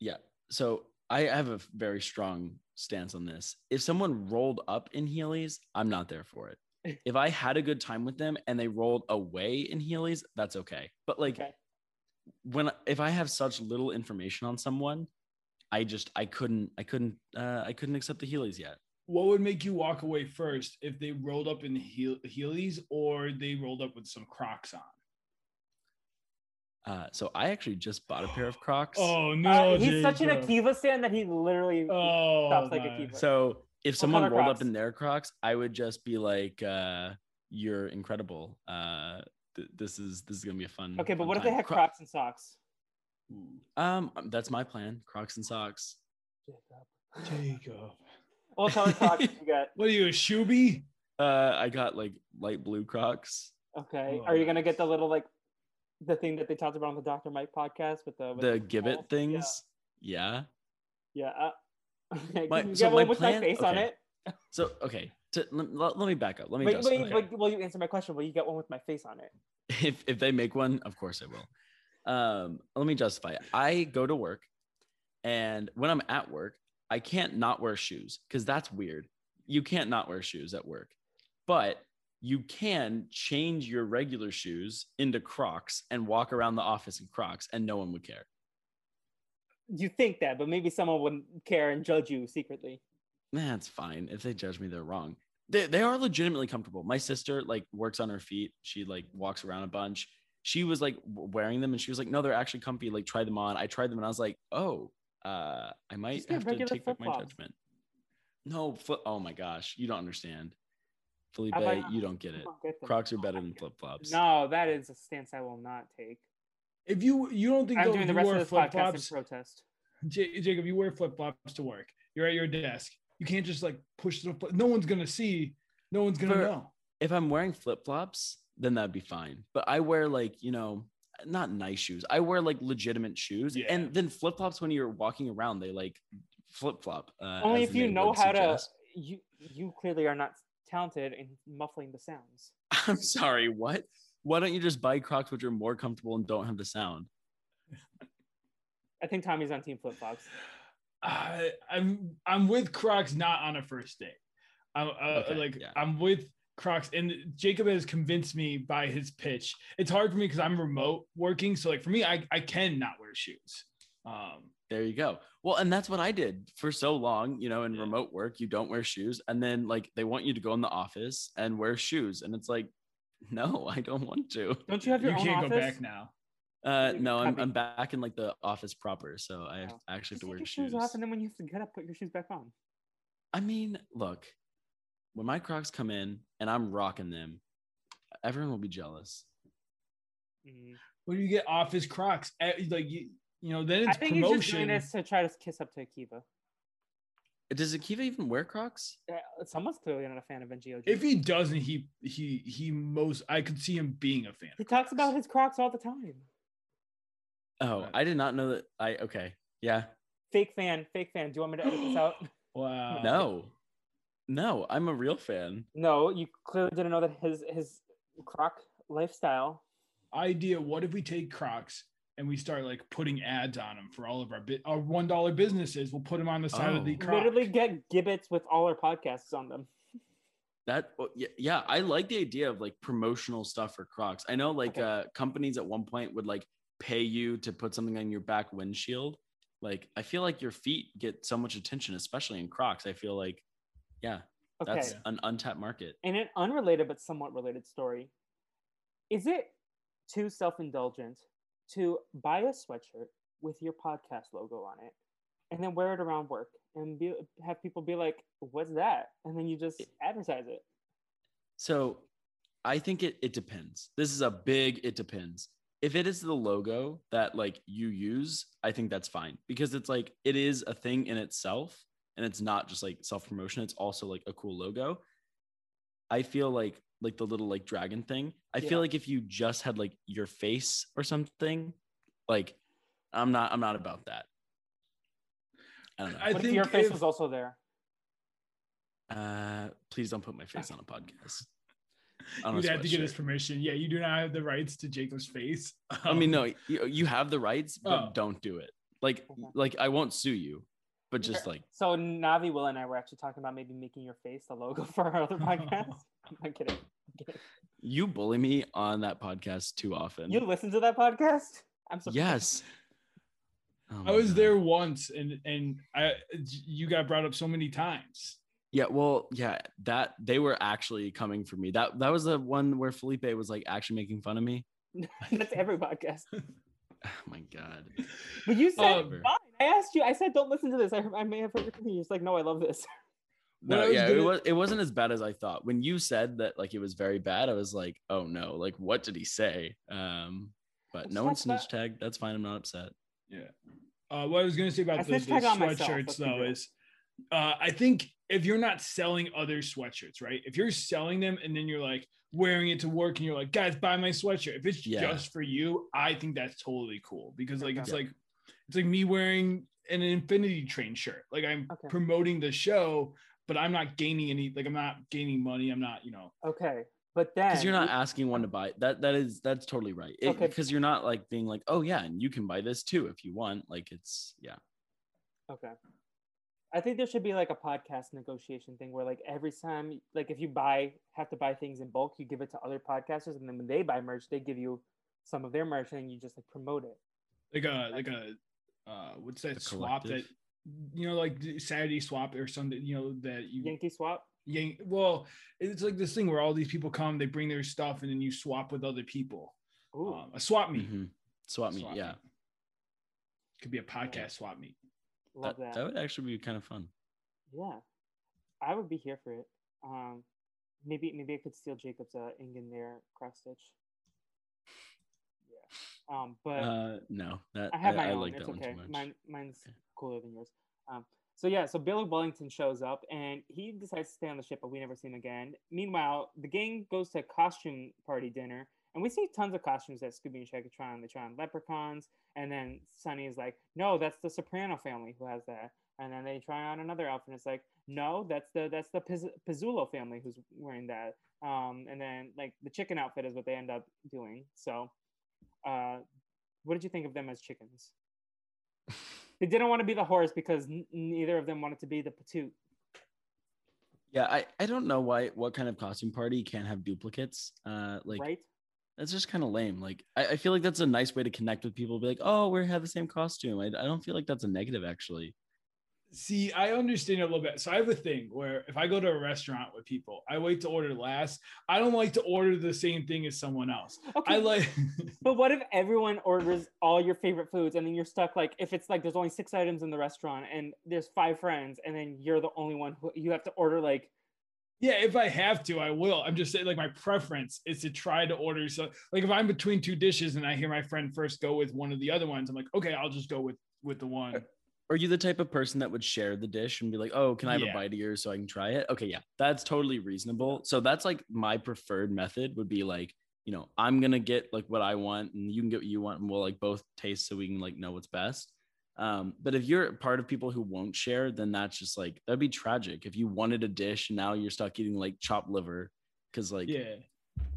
Yeah. So I have a very strong stance on this. If someone rolled up in Heelys, I'm not there for it. If I had a good time with them and they rolled away in Heelys, that's okay. But like Okay. when if I have such little information on someone, I just I couldn't I couldn't uh I couldn't accept the Heelys yet. What would make you walk away first if they rolled up in heel, Heelys or they rolled up with some Crocs on? Uh so I actually just bought a pair of Crocs. Oh Uh, no, he's such an Jacob. Akiva stan that he literally Oh, stops like my. Akiva. So if someone rolled Crocs? up in their Crocs, I would just be like, uh, "You're incredible. Uh, th- this is this is gonna be a fun." okay, but fun what if they time." had Cro- Crocs and socks? Um, that's my plan. Crocs and socks. Jacob. jacob What color Crocs did you get? What are you, a shoebie? Uh, I got like light blue Crocs. Okay, Oh, are you gonna get the little like the thing that they talked about on the Dr. Mike podcast with the with The balls? Jibbit things. Yeah. Yeah. yeah. Okay, My- you so my one with my plan- face on okay. it? So okay. To, let, let- let me back up. Let me just. wait, okay. will you answer my question? Will you get one with my face on it? if if they make one, of course I will. Um, let me justify it. I go to work, and when I'm at work, I can't not wear shoes because that's weird. You can't not wear shoes at work, but you can change your regular shoes into Crocs and walk around the office in Crocs, and no one would care. You think that, but maybe someone wouldn't care and judge you secretly. That's fine. If they judge me, they're wrong. They, they are legitimately comfortable. My sister like works on her feet. She like walks around a bunch. She was like wearing them and she was like, no, they're actually comfy. Like try them on. I tried them and I was like, oh, uh, I might Just have to take back my judgment. No, flip. Oh my gosh, you don't understand, Felipe. You don't get it. Don't get. Crocs are better than flip flops. No, that is a stance I will not take. If you you don't think I'm doing the rest wear of this flip podcast in flops, protest. J- Jacob, you wear flip flops to work. You're at your desk. You can't just like push the. No one's gonna see. No one's gonna For- know. If I'm wearing flip flops, then that'd be fine. But I wear like you know, not nice shoes. I wear like legitimate shoes, Yeah. and then flip flops when you're walking around, they like flip flop. Uh, Only if you know would how to. You you clearly are not talented in muffling the sounds. I'm sorry. What? Why don't you just buy Crocs which are more comfortable and don't have the sound? I think Tommy's on team flip flops. I, I'm I'm with Crocs not on a first date. I'm uh, Okay, like yeah. I'm with Crocs, and Jacob has convinced me by his pitch. It's hard for me because I'm remote working, so like for me, I I can not wear shoes. Um, There you go. Well, and that's what I did for so long. You know, in Yeah. remote work, you don't wear shoes, and then like they want you to go in the office and wear shoes, and it's like, no, I don't want to. Don't you have you your own can't office? go back now. Uh, no, I'm. I'm back in like the office proper, so I have, Oh. I actually have to wear your shoes. shoes off, and then when you have to get up, put your shoes back on. I mean, look, when my Crocs come in and I'm rocking them, everyone will be jealous. Mm. When you get office Crocs, eh, like you, you know, then it's I it's think he's just doing promotion. this to try to kiss up to Akiva. Does Akiva even wear Crocs? Uh, Someone's clearly not a fan of NGOG. If he doesn't, he he he most I could see him being a fan. he talks about his Crocs all the time. Oh, Right. I did not know that. I okay. Yeah. Fake fan, fake fan. Do you want me to edit this out? Wow. No. No, I'm a real fan. No, you clearly didn't know that his his Croc lifestyle. idea. What if we take Crocs and we start like putting ads on them for all of our bit our one dollar businesses? We'll put them on the side of the Oh. Croc. Literally get Jibbitz with all our podcasts on them. That oh, yeah, yeah, I like the idea of like promotional stuff for Crocs. I know like Okay. uh companies at one point would like pay you to put something on your back windshield. Like I feel like your feet get so much attention, especially in Crocs. I feel like yeah, Okay. that's an untapped market. In an unrelated but somewhat related story, is it too self-indulgent to buy a sweatshirt with your podcast logo on it and then wear it around work and be, have people be like, "What's that?" and then you just advertise it? So I think it it depends. This is a big it depends. If it is the logo that like you use, I think that's fine because it's like it is a thing in itself and it's not just like self promotion, it's also like a cool logo. I feel like like the little like dragon thing. I Yeah. feel like if you just had like your face or something, like I'm not I'm not about that. I don't know. I What if think your face if- was also there? uh please don't put my face on a podcast. On a You'd have to get his permission. Yeah, you do not have the rights to Jacob's face. I mean, Um, no, you, you have the rights, but Oh. don't do it. Like, Okay. like I won't sue you, but just like, So Navi, Will, and I were actually talking about maybe making your face the logo for our other podcast. I'm kidding. I'm kidding. you bully me on that podcast too often. You listen to that podcast? I'm surprised. yes. Oh I was God. there once, and and I you got brought up so many times. Yeah, well, yeah, that they were actually coming for me. That that was the one where Felipe was like actually making fun of me. That's every podcast. Oh my god. But you said Um, fine. I asked you. I said don't listen to this. I, I may have heard it. You're just like, no, I love this. What No, I yeah, it gonna- was it wasn't as bad as I thought. When you said that like it was very bad, I was like, oh no, like what did he say? Um, but Let's no one talk about- snitch tagged. That's fine. I'm not upset. Yeah. Uh, what I was going to say I about the, the snitch myself, sweatshirts though is, uh, I think if you're not selling other sweatshirts, right? If you're selling them and then you're like wearing it to work and you're like, guys, buy my sweatshirt. If it's Yeah. just for you, I think that's totally cool because like it's Okay. like it's like me wearing an Infinity Train shirt. Like I'm Okay. promoting the show, but I'm not gaining any. Like I'm not gaining money. I'm not, you know. Okay, but then because you're not asking one to buy that that is that's totally right It- Okay. because you're not like being like oh yeah and you can buy this too if you want like it's yeah Okay. I think there should be like a podcast negotiation thing where like every time like if you buy have to buy things in bulk, you give it to other podcasters and then when they buy merch, they give you some of their merch and you just like promote it. like a like a uh what's that A swap that collective? You know like Saturday swap or Sunday, you know that you Yankee swap? yank well it's like this thing where all these people come they bring their stuff and then you swap with other people um, a swap meet Mhm. swap meet Swap yeah meet. could be a podcast swap meet love that, that. that would actually be kind of fun Yeah. I would be here for it. Um maybe maybe I could steal Jacob's uh Aang In There cross stitch. Um but uh no that I have my I, own. like it's that one okay. too much Mine, mine's Okay. cooler than yours. Um, so yeah, so Billy Wellington shows up and he decides to stay on the ship, but we never see him again. Meanwhile, the gang goes to a costume party dinner, and we see tons of costumes that Scooby and Shaggy try on. They try on leprechauns, and then Sunny is like, "No, that's the Soprano family who has that." And then they try on another outfit. And it's like, "No, that's the that's the Piz- Pizzulo family who's wearing that." Um, and then like the chicken outfit is what they end up doing. So, uh, what did you think of them as chickens? They didn't want to be the horse because n- neither of them wanted to be the patoot. yeah I, I don't know why what kind of costume party can't have duplicates uh like right? that's just kind of lame like I, I feel like that's a nice way to connect with people be like oh we have the same costume I, I don't feel like that's a negative actually See, I understand a little bit. So I have a thing where if I go to a restaurant with people, I wait to order last. I don't like to order the same thing as someone else. Okay, I like but what if everyone orders all your favorite foods and then you're stuck like if it's like there's only six items in the restaurant and there's five friends and then you're the only one who you have to order like Yeah, if I have to, I will. I'm just saying, like, my preference is to try to order. So, like, if I'm between two dishes and I hear my friend first go with one of the other ones, I'm like, okay, I'll just go with with the one. Uh, Are you the type of person that would share the dish and be like, "Oh, can I have Yeah. a bite of yours so I can try it?" Okay, yeah, that's totally reasonable. So that's like my preferred method would be like, you know, I'm gonna get like what I want, and you can get what you want, and we'll like both taste so we can like know what's best. Um, but if you're part of people who won't share, then that's just like that'd be tragic. If you wanted a dish and now you're stuck eating like chopped liver because like yeah.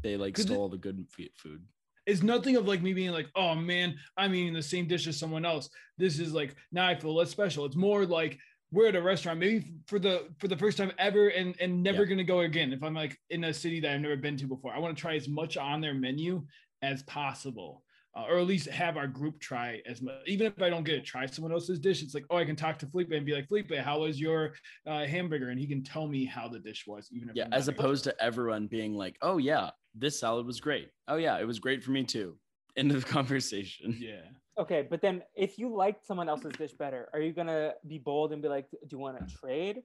they like it- stole the good food. It's nothing of like me being like, oh man, I'm eating the same dish as someone else. This is like now I feel less special. It's more like we're at a restaurant, maybe for the for the first time ever, and and never Yeah. gonna go again. If I'm like in a city that I've never been to before, I want to try as much on their menu as possible, uh, or at least have our group try as much. Even if I don't get to try someone else's dish, it's like, oh, I can talk to Felipe and be like, Felipe, how was your uh, hamburger? And he can tell me how the dish was, even if Yeah, I'm as opposed to everyone being like, "Oh yeah, this salad was great. Oh yeah, it was great for me too." End of the conversation. yeah. Okay, but then if you liked someone else's dish better, are you gonna be bold and be like, "Do you want to trade?"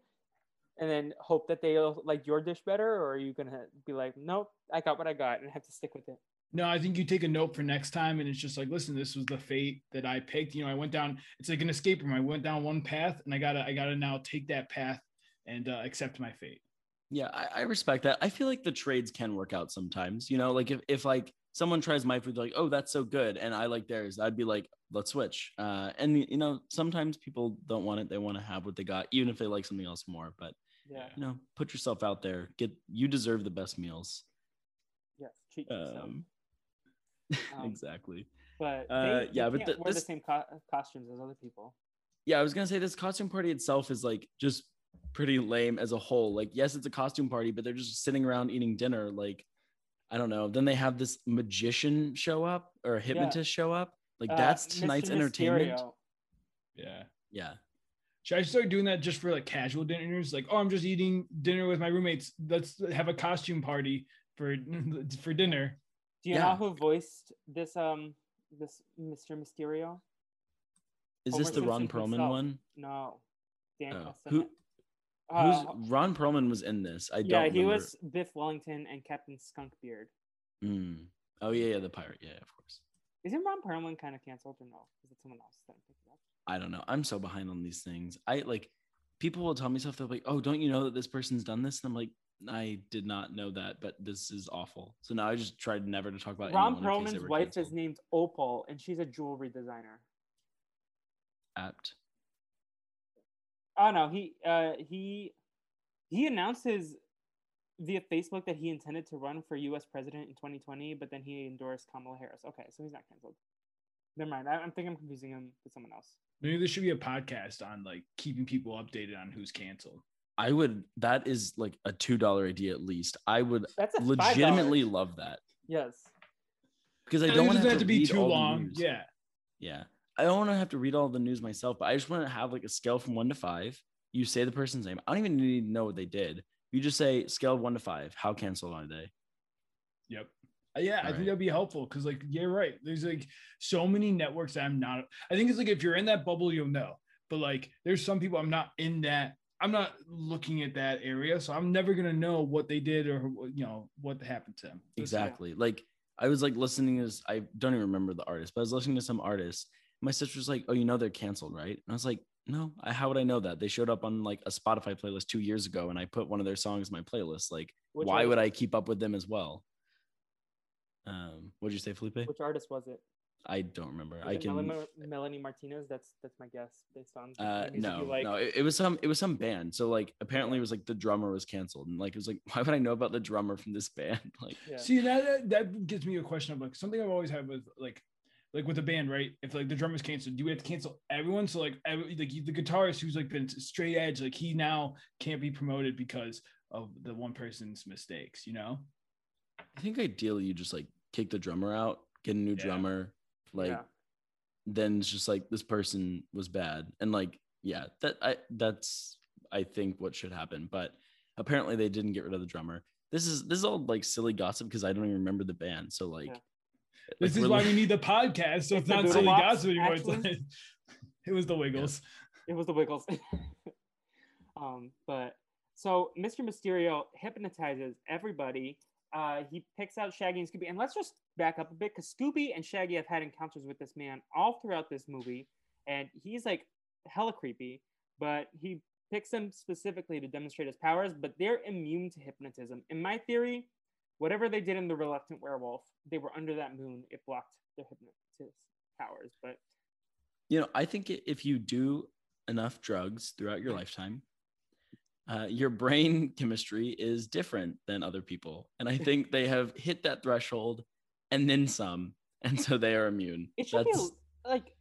And then hope that they'll like your dish better, or are you gonna be like, "Nope, I got what I got and I have to stick with it"? No, I think you take a note for next time, and it's just like, listen, this was the fate that I picked. You know, I went down. It's like an escape room. I went down one path, and I gotta, I gotta now take that path and uh, accept my fate. Yeah, I, I respect that. I feel like the trades can work out sometimes. You know, like if, if like someone tries my food, like, oh, that's so good, and I like theirs, I'd be like, let's switch. Uh, and you know, sometimes people don't want it; they want to have what they got, even if they like something else more. But Yeah. you know, put yourself out there. Get you deserve the best meals. Yes. Treat yourself. Um, Um, exactly. but uh, they, yeah, but the- wear this- the same co- costumes as other people. yeah, I was gonna say this costume party itself is like just pretty lame as a whole. Like, yes, it's a costume party, but they're just sitting around eating dinner. Like, I don't know. Then they have this magician show up or a hypnotist show up. Like, Uh, that's Mr. tonight's entertainment. Yeah. Yeah, Should I start doing that just for like casual dinners? Like, oh, I'm just eating dinner with my roommates. Let's have a costume party for for dinner. Do you Yeah. know who voiced this um this Mr. Mysterio? is Homer this the Ron Simpson Perlman himself. one? No. Dan Oh, Castellaneta. who? Uh, Who's Ron Perlman was in this? I don't. Know. Yeah, he remember. was Biff Wellington and Captain Skunkbeard. Mm. Oh yeah, yeah, the pirate. Yeah, of course. Isn't Ron Perlman kind of canceled or no? Is it someone else that picked it up? I don't know. I'm so behind on these things. I like people will tell me stuff. They're like, "Oh, don't you know that this person's done this?" And I'm like, "I did not know that, but this is awful." So now I just tried never to talk about Ron anyone in case they Perlman's wife is named Opal, and she's a jewelry designer. apt. Oh no, he uh he he announced his via Facebook that he intended to run for U.S. president in 2020, but then he endorsed Kamala Harris. Okay, so he's not canceled. Never mind. I, I'm thinking I'm confusing him with someone else. Maybe there should be a podcast on like keeping people updated on who's canceled. I would. That is like a two dollar idea at least. I would That's a $5. legitimately love that Yes. because I don't want doesn't to have to be too long. Yeah. Yeah. I don't want to have to read all the news myself, but I just want to have like a scale from one to five. You say the person's name. I don't even need to know what they did. You just say scale of one to five. How canceled are they? Yep. Uh, Yeah, I think that'd be helpful because, like, you're right. There's like so many networks that I'm not. I think it's like if you're in that bubble, you'll know. But like, there's some people I'm not in that. I'm not looking at that area, so I'm never gonna know what they did or you know what happened to them. That's- Exactly. Like I was like listening to this. I don't even remember the artist, but I was listening to some artist. My sister was like, "Oh, you know they're canceled, right?" And I was like, "No, I, how would I know that? They showed up on like a Spotify playlist two years ago, and I put one of their songs in my playlist. Like, Which why would I keep up with them as well?" Um, what'd you say, Felipe? Which artist was it? I don't remember. Was I can. Melanie, Melanie Martinez. That's that's my guess based on Uh, no, like. no, it, it was some, it was some band. So like, apparently, it was like the drummer was canceled, and like, it was like, why would I know about the drummer from this band? Like, Yeah. See that that- that gives me a question of like something I've always had with like like with a band, right? If like the drummer's canceled, do we have to cancel everyone? So like every, like the guitarist who's like been straight edge, like he now can't be promoted because of the one person's mistakes, you know? I think ideally you just like kick the drummer out, get a new Yeah. drummer, like Yeah. then it's just like this person was bad. And like, yeah, that I that's I think what should happen. But apparently they didn't get rid of the drummer. This is this is all like silly gossip because I don't even remember the band. So like, Yeah. Like, This is we're why we need the podcast, so It's it's not silly Mops, gossip anymore. It's like- it was the Wiggles. It was the Wiggles. um, but so Mr. Mysterio hypnotizes everybody. Uh, he picks out Shaggy and Scooby, and let's just back up a bit because Scooby and Shaggy have had encounters with this man all throughout this movie, and he's like hella creepy, but he picks them specifically to demonstrate his powers, but they're immune to hypnotism. In my theory, whatever they did in the Reluctant Werewolf, they were under that moon. It blocked their hypnotist powers. But You know, I think if you do enough drugs throughout your lifetime, uh, your brain chemistry is different than other people. And I think they have hit that threshold and then some. And so they are immune. it should That's, be like,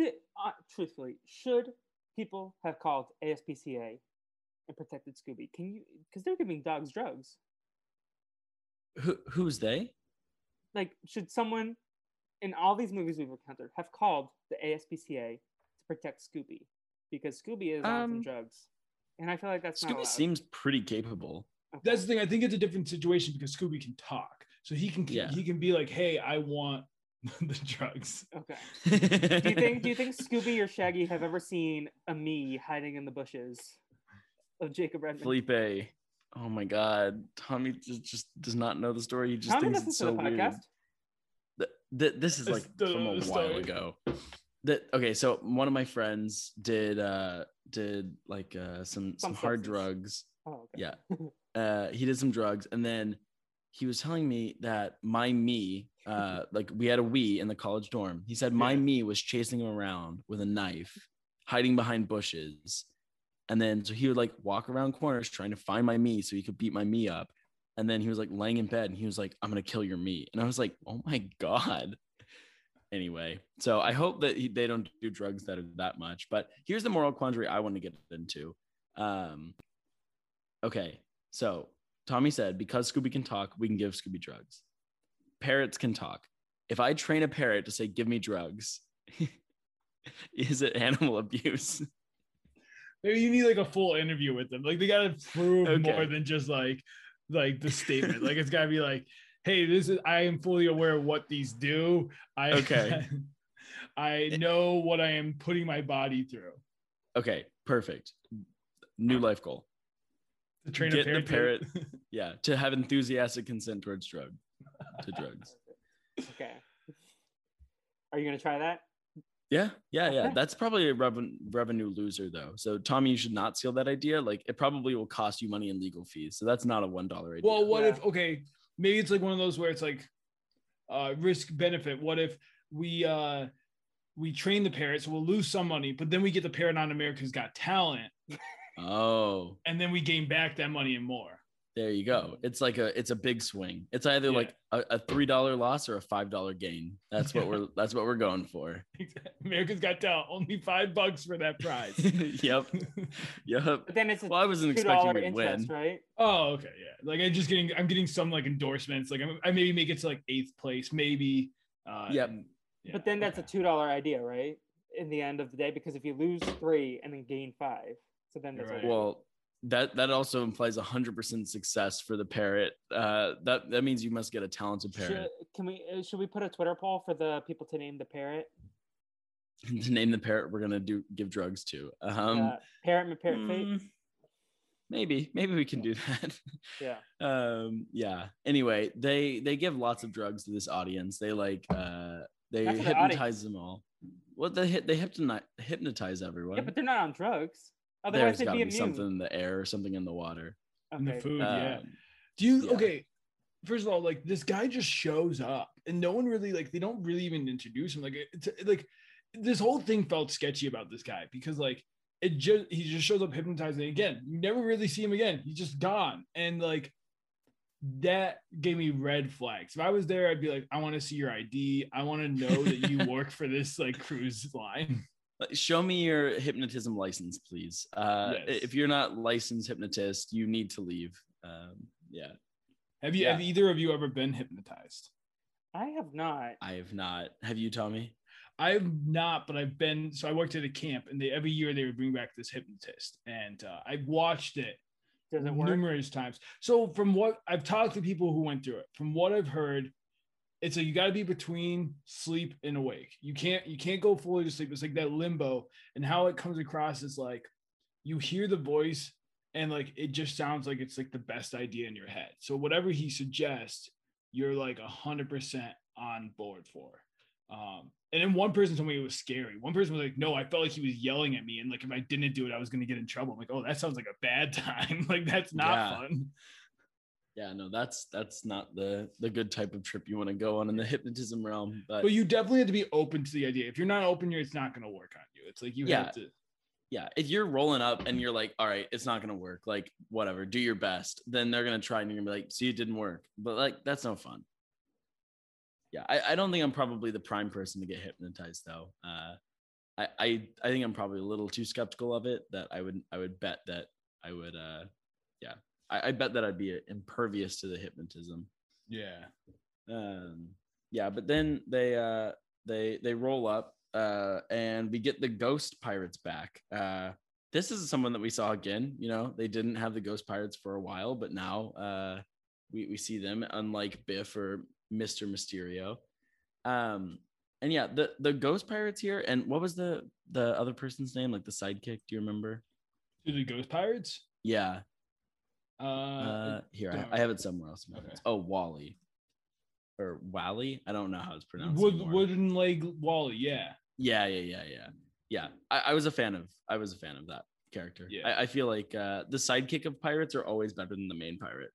uh, truthfully, should people have called ASPCA and protected Scooby? Can you? Because they're giving dogs drugs. Who, who's they? like should someone in all these movies we've encountered have called the ASPCA to protect Scooby because Scooby is on some Um, drugs, and I feel like that's not Scooby allowed. seems pretty capable. Okay. That's the thing. I think it's a different situation because Scooby can talk, so he can Yeah. he can be like, "Hey, I want the drugs." okay. do Do you think do you think Scooby or Shaggy have ever seen a me hiding in the bushes of Jacob Redmond? Felipe? Oh my God, Tommy just, just does not know the story. He just Tommy thinks it's so the weird. Th- th- this is like from a the while story. ago. That okay, so one of my friends did uh did like uh some some Some hard drugs. Oh, okay. Yeah. Uh he did some drugs and then he was telling me that my me uh like we had a we in the college dorm. He said my Yeah. me was chasing him around with a knife, hiding behind bushes. And then so he would like walk around corners trying to find my me so he could beat my me up. And then he was like laying in bed and he was like, I'm gonna kill your me. And I was like, oh my God. Anyway, so I hope that he, they don't do drugs that are that much. But here's the moral quandary I want to get into. Um, okay, so Tommy said because Scooby can talk, we can give Scooby drugs. Parrots can talk. If I train a parrot to say, give me drugs, is it animal abuse? Maybe you need like a full interview with them. Like they gotta prove Okay. more than just like like the statement. like it's gotta be like, "Hey, this is I am fully aware of what these do. I Okay. I eh know what I am putting my body through." Okay, perfect. New life goal. To train Get a the parrot. Yeah, to have enthusiastic consent towards drug to drugs. Okay. Are you gonna try that? Yeah, yeah, yeah. Okay. That's probably a reven- revenue loser though. So Tommy, you should not steal that idea. Like it probably will cost you money in legal fees. So that's not a one dollar idea. Well, what Yeah. if okay, maybe it's like one of those where it's like uh risk benefit. What if we uh we train the parrot, so we'll lose some money, but then we get the parrot on America's Got Talent, oh, and then we gain back that money and more. There you go. It's like a it's a big swing. It's either Yeah. like a, a three dollar loss or a five dollar gain. That's what we're that's what we're going for. America's Got Talent, only five bucks for that prize. yep, yep. But then it's a Well, I wasn't expecting dollar we'd win. right? oh, okay, yeah. Like I'm just getting, I'm getting some like endorsements. Like I'm, I maybe make it to like eighth place, maybe. Uh, Yep. and- yeah, but then that's a two dollar idea, right? In the end of the day, because if you lose three and then gain five, so then that's right. Well, that that also implies a hundred percent success for the parrot. Uh, that that means you must get a talented Should, parrot can we? uh, Should we put a Twitter poll for the people to name the parrot? to name the parrot we're gonna do give drugs to. Um, uh, parrot, my parrot fate. mm, maybe maybe we can do that. Yeah. um yeah anyway they they give lots of drugs to this audience they like uh they Not to the hypnotize them all well they hit they hypnotize hypnotize everyone Yeah, but they're not on drugs. Otherwise, there's they'd got be to be immune. something in the air or something in the water And the Okay. food, yeah. Um, Do you yeah. okay? First of all, like this guy just shows up, and no one really like they don't really even introduce him. Like it's like this whole thing felt sketchy about this guy because like it just he just shows up hypnotizing again. You never really see him again. He's just gone, and like that gave me red flags. If I was there, I'd be like, I want to see your ID. I want to know that you work for this like cruise line. Like, Show me your hypnotism license, please. Uh, Yes. If you're not licensed hypnotist, you need to leave. Um, yeah, Have you? Yeah. Have either of you ever been hypnotized? I have not. I have not. Have you, Tommy? I've not, but I've been. So I worked at a camp, and they every year they would bring back this hypnotist, and uh, I watched it Does it work? numerous times. So from what I've talked to people who went through it, from what I've heard, it's like you got to be between sleep and awake. You can't you can't go fully to sleep. It's like that limbo, and how it comes across is like you hear the voice, and like it just sounds like it's like the best idea in your head. So whatever he suggests, you're like a hundred percent on board for. Um, and then one person told me it was scary. One person was like, "No, I felt like he was yelling at me, and like if I didn't do it, I was going to get in trouble." I'm like, "Oh, that sounds like a bad time. like that's not Yeah. fun." Yeah, no, that's that's not the the good type of trip you want to go on in the hypnotism realm. But, But you definitely have to be open to the idea. If you're not open, you're it's not going to work on you. It's like you Yeah. have to. yeah, if you're rolling up and you're like, all right, it's not gonna work, like whatever, do your best, then they're gonna try and you're gonna be like, see, it didn't work. But like that's no fun. Yeah, I, I don't think I'm probably the prime person to get hypnotized though. Uh I, I I think I'm probably a little too skeptical of it that I would I would bet that I would uh yeah. I, I bet that I'd be impervious to the hypnotism. Yeah. um yeah but then they uh they they roll up uh and we get the ghost pirates back uh this is someone that we saw again you know they didn't have the ghost pirates for a while but now uh we, we see them unlike biff or mr mysterio um and yeah the the ghost pirates here and what was the the other person's name like the sidekick do you remember the Ghost Pirates. yeah Uh, uh, here I, I have it somewhere else. Okay. Oh, Wally or Wally. I don't know how it's pronounced. Wood, anymore. wooden leg Wally. Yeah. Yeah, yeah, yeah, yeah, yeah. I, I was a fan of. I was a fan of that character. Yeah. I, I feel like uh, the sidekick of pirates are always better than the main pirate.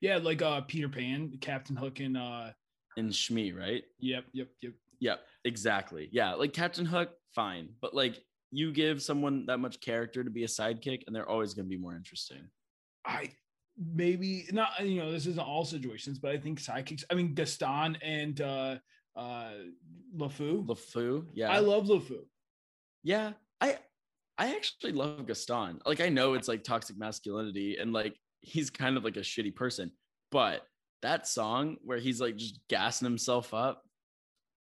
Yeah, like uh Peter Pan, Captain Hook, and uh, In Smee, right? yep, yep, yep. Yep, exactly. Yeah, like Captain Hook, fine, but like you give someone that much character to be a sidekick, and they're always going to be more interesting. I maybe not. You know, this isn't all situations, but I think sidekicks. I mean, Gaston and uh uh LeFou. LeFou, yeah, I love LeFou. Yeah, I I actually love Gaston. Like I know it's like toxic masculinity and like he's kind of like a shitty person, but that song where he's like just gassing himself up,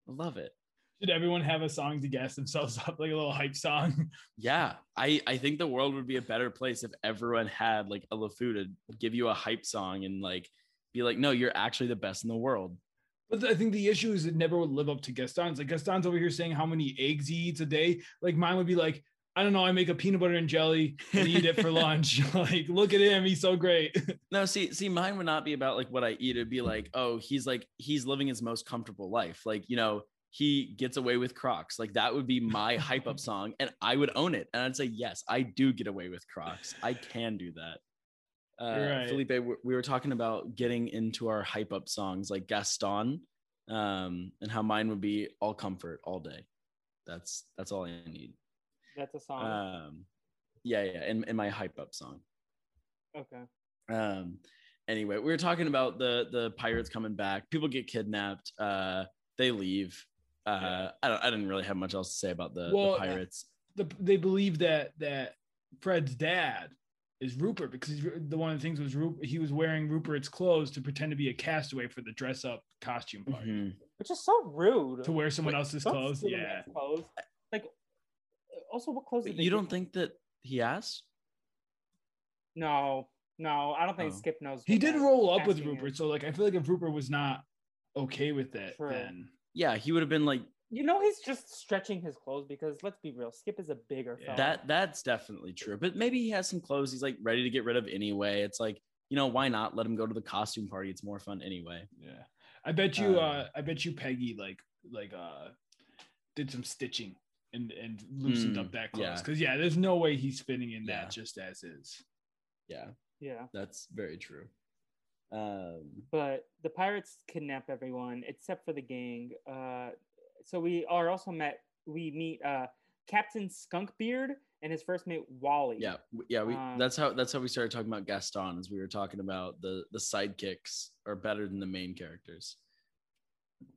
I love it. Should everyone have a song to gas themselves up, like a little hype song? Yeah, I I think the world would be a better place if everyone had like a LeFou to give you a hype song and like be like, no, you're actually the best in the world. But I think the issue is it never would live up to Gaston's. Like Gaston's over here saying how many eggs he eats a day. Like mine would be like, I don't know, I make a peanut butter and jelly and eat it for lunch. like, look at him, he's so great. No, see, see, mine would not be about like what I eat. It'd be like, oh, he's like he's living his most comfortable life. Like, you know, he gets away with Crocs. Like that would be my hype up song, and I would own it. And I'd say, yes, I do get away with Crocs. I can do that. Uh, Right. Felipe, we- we were talking about getting into our hype up songs like Gaston, um, and how mine would be all comfort all day. That's that's all I need. That's a song. Um, yeah, yeah, in, in my hype up song. okay. Um, anyway, we were talking about the the pirates coming back. People get kidnapped. Uh, they leave. Uh, Yeah. I don't. I didn't really have much else to say about the, Well, the pirates. the, they believe that that Fred's dad is Rupert because he's, the one of the things was Rupert, he was wearing Rupert's clothes to pretend to be a castaway for the dress up costume party Mhm. Which is so rude. to wear someone Wait, else's clothes. Yeah, Clothes. Like, also, what clothes? Did You don't think that he asked? No, no, I don't think Oh. Skip knows. he did roll up with Rupert, is. so like I feel like if Rupert was not okay with it, True. then Yeah, he would have been like You know, he's just stretching his clothes because let's be real, Skip is a bigger Yeah. fella. that. That's definitely true. But maybe he has some clothes he's like ready to get rid of anyway. It's like you know why not let him go to the costume party? It's more fun anyway. yeah, I bet you, Uh, uh, I bet you Peggy like like uh did some stitching and and loosened Mm, up that clothes yeah. because yeah. there's no way he's fitting in Yeah. that just as is. Yeah, yeah, that's very true. Um, but the pirates kidnap everyone except for the gang. Uh, so we are also met. We meet uh, Captain Skunkbeard and his first mate Wally. yeah yeah we Um, that's how that's how we started talking about gaston as we were talking about the the sidekicks are better than the main characters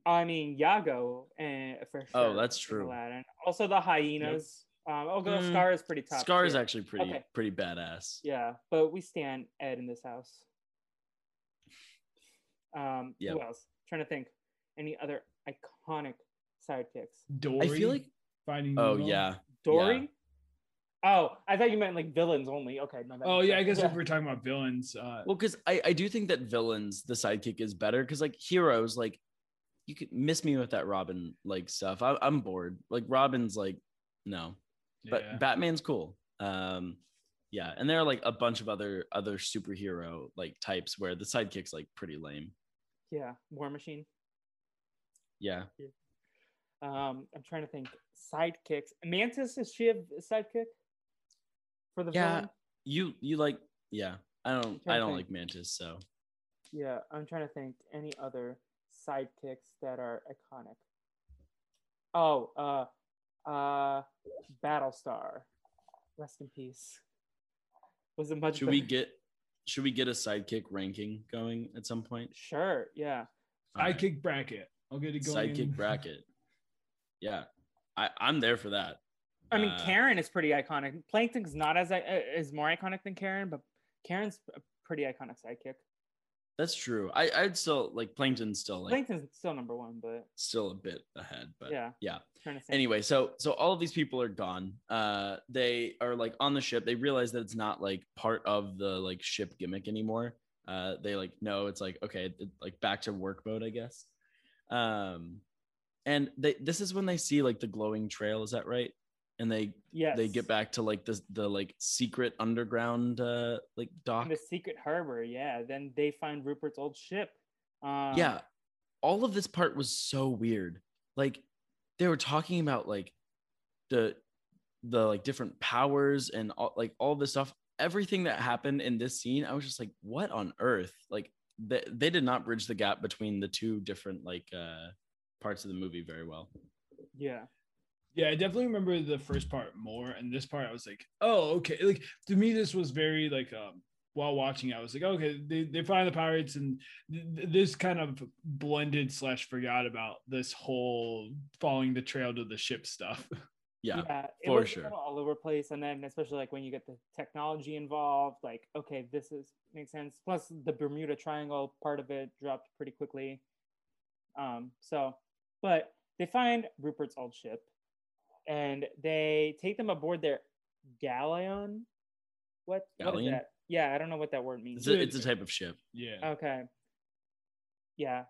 I mean Iago, and for sure. Oh, that's true. Aladdin. Also the hyenas. Um, oh, Mm, Scar is pretty tough. scar is actually pretty Okay. pretty badass Yeah, but we stand Ed in this house. Um, Yep. who else? trying to think. Any other iconic sidekicks? Dory, i feel like finding. oh Nemo. yeah Dory. Oh, I thought you meant like villains only. Okay, no. Oh makes yeah, I sense. guess if we're talking about villains, uh, well because I, I do think that villains the sidekick is better because like heroes like you could miss me with that robin like stuff I, i'm bored like robin's like no but yeah. batman's cool um yeah and there are like a bunch of other other superhero like types where the sidekick's like pretty lame yeah, War Machine. yeah Um, I'm trying to think. Sidekicks. Mantis is she a sidekick for the Yeah. villain? You you like yeah. I don't I don't think. like Mantis, so Yeah, I'm trying to think any other sidekicks that are iconic. Oh, uh, uh, Battlestar. Rest in peace. Was it much? should we get should we get a sidekick ranking going at some point? Sure. Yeah. All right. Sidekick bracket. I'll get it going. Sidekick bracket. Yeah. I, I'm there for that. I mean, Uh, Karen is pretty iconic. Plankton's not as i- uh, is more iconic than Karen, but Karen's a pretty iconic sidekick. That's true. I, I'd still like Plankton's still like Plankton's still number one, but still a bit ahead, but yeah. yeah. Trying to think. anyway so so all of these people are gone uh they are like on the ship they realize that it's not like part of the like ship gimmick anymore uh they like know it's like okay like back to work mode i guess um and they this is when they see like the glowing trail is that right and they yes. they get back to like the the like secret underground uh like dock the secret harbor. Yeah. Then they find Rupert's old ship. Um, yeah all of this part was so weird like they were talking about like the the like different powers and all like all this stuff everything that happened in this scene i was just like what on earth like they, they did not bridge the gap between the two different like uh parts of the movie very well Yeah. Yeah, I definitely remember the first part more, and this part I was like, oh, okay. Like to me, this was very like um while watching, I was like, okay, they, they find the pirates, and th- th- this kind of blended slash forgot about this whole following the trail to the ship stuff. yeah, it for was sure. kinda all over place, and then especially like when you get the technology involved, like okay, this is makes sense. Plus the Bermuda Triangle part of it dropped pretty quickly. Um, so, but they find Rupert's old ship, and they take them aboard their galleon. What? What is Galleon? that? Yeah, I don't know what that word means. it's a, it's a type of ship yeah. Okay. Yeah,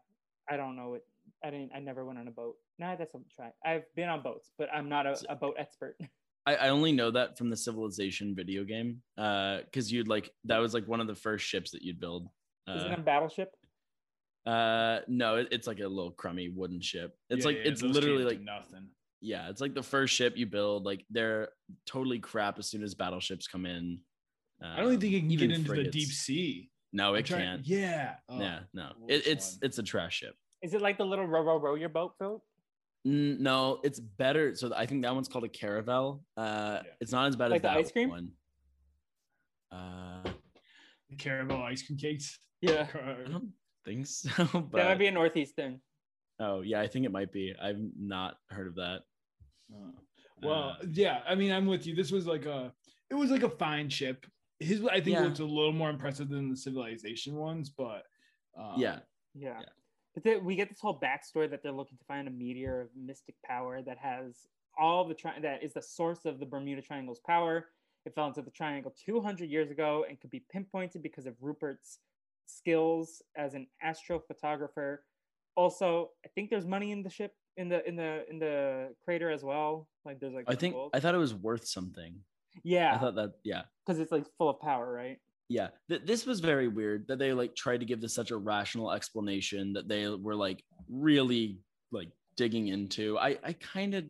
I don't know it. I didn't. I never went on a boat. Nah, that's a try. I've been on boats, but I'm not a, a boat expert. I, I only know that from the civilization video game uh because you'd like that was like one of the first ships that you'd build Is it uh, a battleship? Uh, no, it, it's like a little crummy wooden ship. It's Yeah, like yeah, it's literally like nothing. Yeah, it's like the first ship you build. Like they're totally crap as soon as battleships come in. I don't think it can even get into the deep sea. No, it trying- can't. Yeah. Oh, yeah, no, it, it's one. it's a trash ship. Is it like the little row row row your boat boat? N- No, it's better. So I think that one's called a caravel. Uh, Yeah. it's not as bad Like as the that ice cream? one. Uh, Carvel ice cream cakes. Yeah, I don't think so. But that might be a northeast thing. oh yeah, I think it might be. I've not heard of that. Uh, well, Uh, yeah. I mean, I'm with you. This was like a, it was like a fine ship. His, I think, Yeah. looks a little more impressive than the civilization ones, but um, yeah, Yeah. Yeah. But then we get this whole backstory that they're looking to find a meteor of mystic power that has all the tri- that is the source of the Bermuda Triangle's power. It fell into the triangle 200 years ago and could be pinpointed because of Rupert's skills as an astrophotographer. Also, I think there's money in the ship in the in the in the crater as well. Like there's like I think gold. I thought it was worth something. Yeah. I thought that yeah. because it's like full of power, right? yeah th- this was very weird that they like tried to give this such a rational explanation that they were like really like digging into i i kind of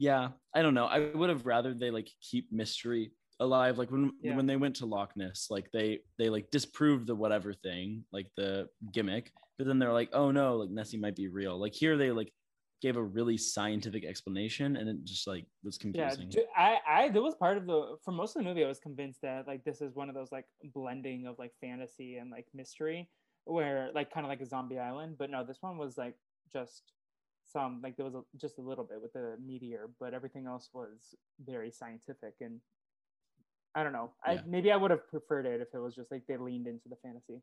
yeah i don't know i would have rather they like keep mystery alive like when Yeah. when they went to loch ness like they they like disproved the whatever thing like the gimmick but then they're like oh no like nessie might be real like here they like gave a really scientific explanation and it just like was confusing ju- I, I, there was part of the for most of the movie. I was convinced that like this is one of those like blending of like fantasy and like mystery, where like kind of like a zombie island. But no, this one was like just some like there was a, just a little bit with the meteor, but everything else was very scientific and I don't know. I maybe I would have preferred it if it was just like they leaned into the fantasy.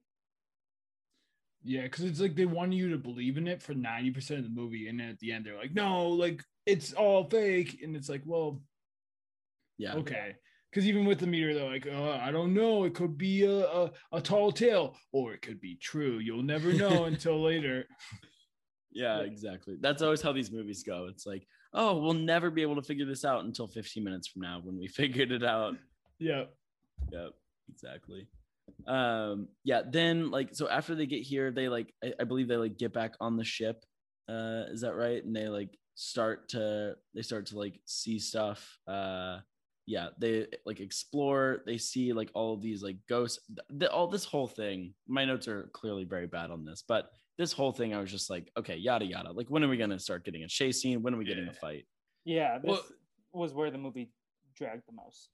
Yeah, because it's like they want you to believe in it for 90% of the movie. And then at the end, they're like, no, like it's all fake. And it's like, well, yeah okay. Because even with the meter, they're like, uh, I don't know. It could be a, a, a tall tale or it could be true. You'll never know until later. Yeah, exactly. That's always how these movies go. It's like, oh, we'll never be able to figure this out until 15 minutes from now when we figured it out. Yeah. Yep, exactly. Um, yeah, then like so after they get here, they like I, I believe they like get back on the ship Uh, is that right? And they like start to they start to like see stuff. Uh, yeah, they like explore. They see like all of these like ghosts. The, all this whole thing. My notes are clearly very bad on this, but this whole thing, I was just like, okay, yada yada. Like, when are we gonna start getting a chase scene? When are we getting Yeah. a fight? Yeah, this Well- was where the movie dragged the most.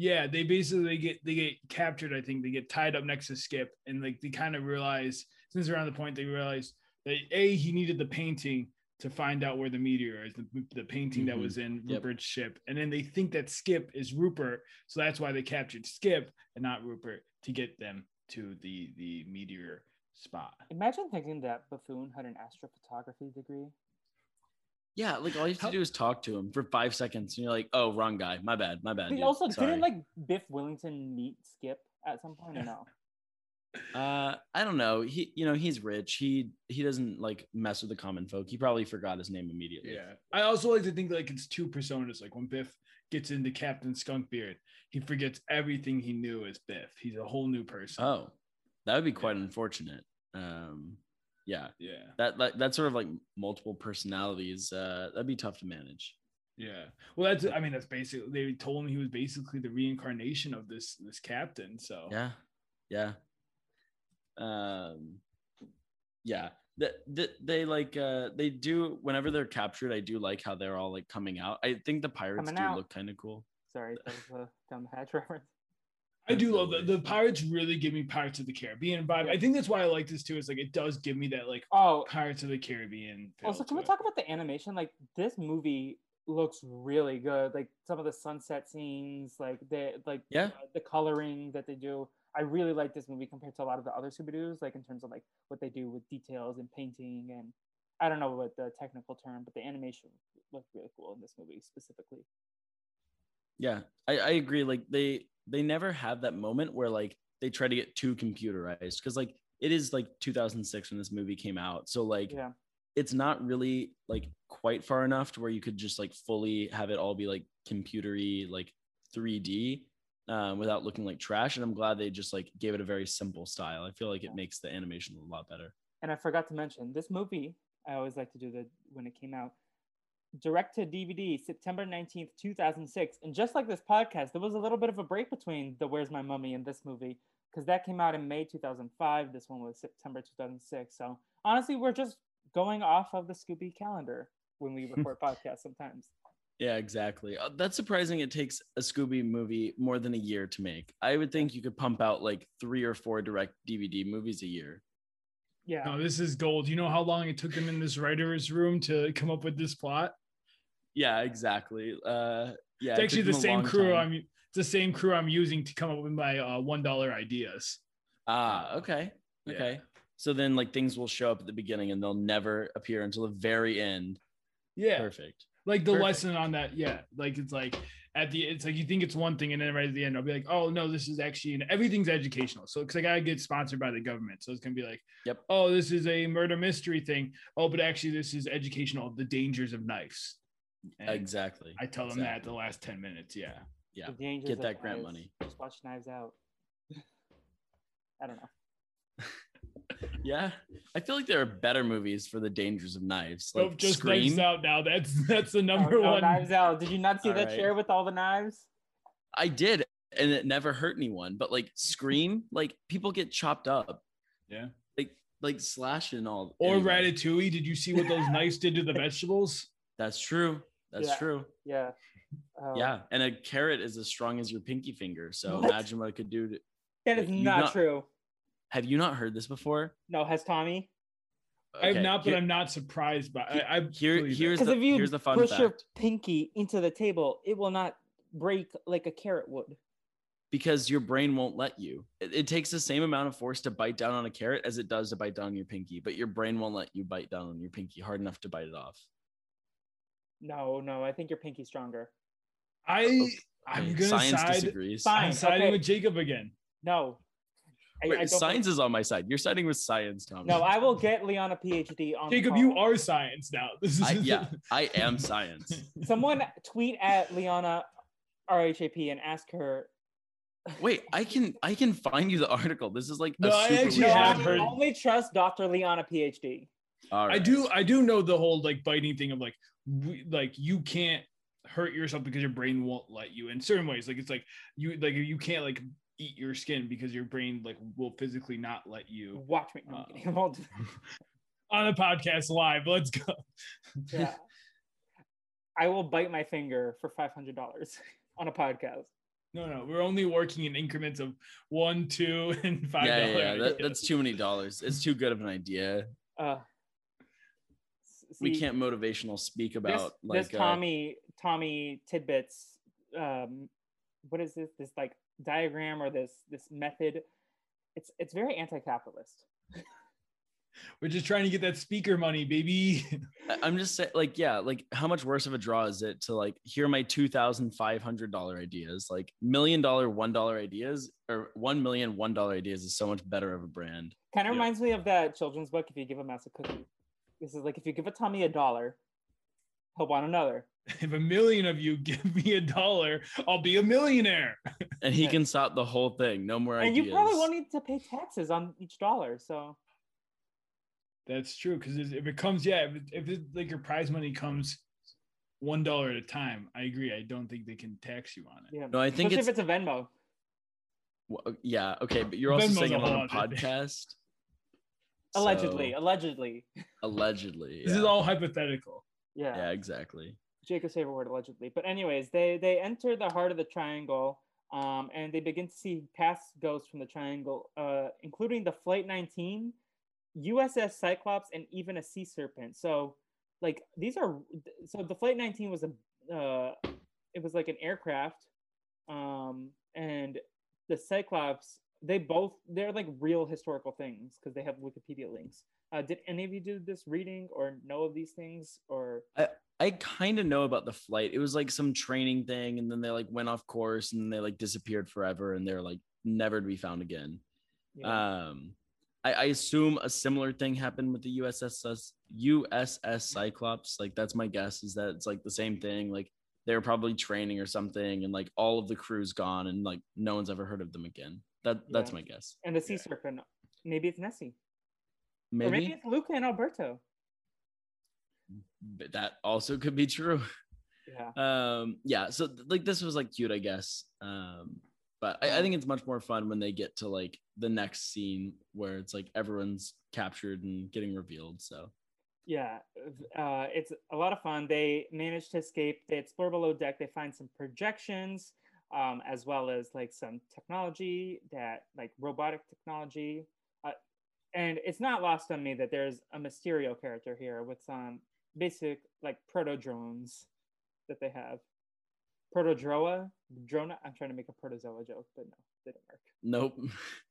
Yeah, they basically they get they get captured. I think they get tied up next to Skip, and like they kind of realize since around the point they realize that a he needed the painting to find out where the meteor is, the, the painting that Mhm. was in Yep. Rupert's ship, and then they think that Skip is Rupert, so that's why they captured Skip and not Rupert to get them to the the meteor spot. Imagine thinking that Buffoon had an astrophotography degree. Yeah, like all you have to do is talk to him for five seconds, and you're like, oh, wrong guy. My bad. My bad. He dude. also Sorry. didn't like Biff Wellington meet Skip at some point or no? Uh, I don't know. He, you know, he's rich. He he doesn't like mess with the common folk. He probably forgot his name immediately. Yeah, I also like to think like it's two personas. Like when Biff gets into Captain Skunkbeard, he forgets everything he knew as Biff. He's a whole new person. Oh, that would be quite Yeah. unfortunate. Um, yeah, yeah. that, that that sort of like multiple personalities. Uh, that'd be tough to manage. Yeah. Well, that's I mean that's basically they told him he was basically the reincarnation of this this captain. So Yeah, yeah. Um, yeah. That that they like uh they do whenever they're captured. I do like how they're all like coming out. I think the pirates Coming do out. look kind of cool. Sorry, that was a down the hatch reference. I do love the, the pirates really give me Pirates of the Caribbean vibe. I think that's why I like this too. Is like it does give me that like Oh, Pirates of the Caribbean. also, can we it. talk about the animation? Like this movie looks really good. Like some of the sunset scenes, like the like Yeah. uh, the coloring that they do. I really like this movie compared to a lot of the other Scooby Doo's, like in terms of like what they do with details and painting and I don't know what the technical term, but the animation looked really cool in this movie specifically. Yeah, I, I agree. Like they they never have that moment where like they try to get too computerized because like it is like 2006 when this movie came out. So like Yeah. it's not really like quite far enough to where you could just like fully have it all be like computery like 3D um, without looking like trash. And I'm glad they just like gave it a very simple style. I feel like it makes the animation a lot better. And I forgot to mention this movie. I always like to do the when it came out. Direct to DVD, September 19th, 2006. And just like this podcast, there was a little bit of a break between the Where's My Mummy and this movie because that came out in May 2005. This one was September 2006. So honestly, we're just going off of the Scooby calendar when we record podcasts sometimes. Yeah, exactly. Uh, that's surprising. It takes a Scooby movie more than a year to make. I would think you could pump out like three or four direct DVD movies a year. Yeah. No, this is gold. You know how long it took them in this writer's room to come up with this plot? Yeah, exactly. Uh, yeah, It's actually the same crew time. I'm it's the same crew I'm using to come up with my uh, one dollar ideas. Ah, okay, Yeah. okay. So then, like, things will show up at the beginning, and they'll never appear until the very end. Yeah. Perfect. Like the Perfect. lesson on that, yeah. Like it's like at the it's like you think it's one thing, and then right at the end, I'll be like, oh no, this is actually and everything's educational. So because I gotta get sponsored by the government, so it's gonna be like, Yep. oh, this is a murder mystery thing. Oh, but actually, this is educational the dangers of knives. And Exactly. I tell them that the last ten minutes. Yeah. Yeah. Get that grant knives. money. Just watch Knives Out. I don't know. Yeah. I feel like there are better movies for the dangers of knives. Nope, Like just Scream. Knives Out now. That's that's the Oh, number no, one. Knives Out. Did you not see All that right. chair with all the knives? I did, and it never hurt anyone. But like Scream, like people get chopped up, Yeah. like like slashing all. Or Anyway, Ratatouille. Did you see what those knives did to the vegetables? That's true. That's Yeah. true. Yeah. Oh, Yeah, and a carrot is as strong as your pinky finger. So What? imagine what it could do. To, That is Wait, you've not, not- true. have you not heard this before? No, has Tommy? I have Okay, not, but here- I'm not surprised by. I, I Here- here's Because the- if you here's the fun push your pinky into the table, it will not break like a carrot would. because your brain won't let you. It, it takes the same amount of force to bite down on a carrot as it does to bite down on your pinky, but your brain won't let you bite down on your pinky hard enough to bite it off. No, no, I think your pinky's stronger. I oh, I'm gonna science side. disagrees. Fine. I'm siding okay. with Jacob again. No. I, Wait, I don't science is on my side. You're siding with science, Tommy. No, I will get Leon a PhD on. Jacob, you are science now. This is I, yeah, I am science. Someone tweet at Leona RHAP and ask her. Wait, I can I can find you the article. This is like No, a I super actually No, have I heard- only trust Dr. Leona PhD. All I do I do know the whole like biting thing of like we, like you can't hurt yourself because your brain won't let you in certain ways. Like it's like you like you can't like eat your skin because your brain like will physically not let you Watch me. Uh, kidding. I won't do on the podcast live. Let's go. yeah. I will bite my finger for five hundred dollars on a podcast. No, no, we're only working in increments of one, two, and five yeah, yeah, yeah. That, that's too many dollars. It's too good of an idea. Uh, s- we can't motivational speak This, about like this uh, Tommy Tommy tidbits. Um, what is this? This like diagram or this this method? It's it's very anti-capitalist. We're just trying to get that speaker money, baby. I- I'm just saying, like, yeah, like how much worse of a draw is it to like hear my two thousand five hundred dollar ideas? Like million dollar one dollar ideas or one million one dollar ideas is so much better of a brand. Kind of Yeah. reminds me of that children's book. If you give a mouse a cookie, this is like if you give a Tommy a dollar, he'll want another. if a million of you give me a dollar, I'll be a millionaire. And he can stop the whole thing. No more And ideas. you probably won't need to pay taxes on each dollar. So That's true because if it comes, yeah, if, it, if it, like your prize money comes one dollar at a time, I agree. I don't think they can tax you on it. yeah, No, I think especially it's if it's a Venmo. Well, yeah, okay, but you're also Venmo's saying a it on whole a podcast. Allegedly, So, allegedly. allegedly. This is yeah. all hypothetical. Yeah. Yeah, exactly. Jacob's favorite word, allegedly. But anyways, they they enter the heart of the triangle, um, and they begin to see past ghosts from the triangle, uh, including the Flight 19, USS Cyclops, and even a sea serpent. So, like these are so the Flight 19 was a uh, it was like an aircraft, um, and the Cyclops they both they're like real historical things because they have Wikipedia links. Uh, did any of you do this reading or know of these things or? I I kind of know about the flight. It was like some training thing, and then they like went off course and they like disappeared forever, and they're like never to be found again. Yeah. Um, I, I assume a similar thing happened with the USS USS Cyclops. Like that's my guess is that it's like the same thing. Like they were probably training or something, and like all of the crew's gone, and like no one's ever heard of them again. That that's Yeah. my guess. And the sea Yeah. serpent, maybe it's Nessie. Or Maybe, maybe it's Luca and Alberto. but that also could be true. Yeah. um yeah so like this was like cute i guess um but I, I think it's much more fun when they get to like the next scene where it's like everyone's captured and getting revealed so Yeah. Uh, it's a lot of fun. They manage to escape. They explore below deck. They find some projections, um, as well as like some technology that like robotic technology. Uh, and it's not lost on me that there's a Mysterio character here with some basic like proto drones that they have. Protodroa, drone. I'm trying to make a protozoa joke, but no, didn't work. nope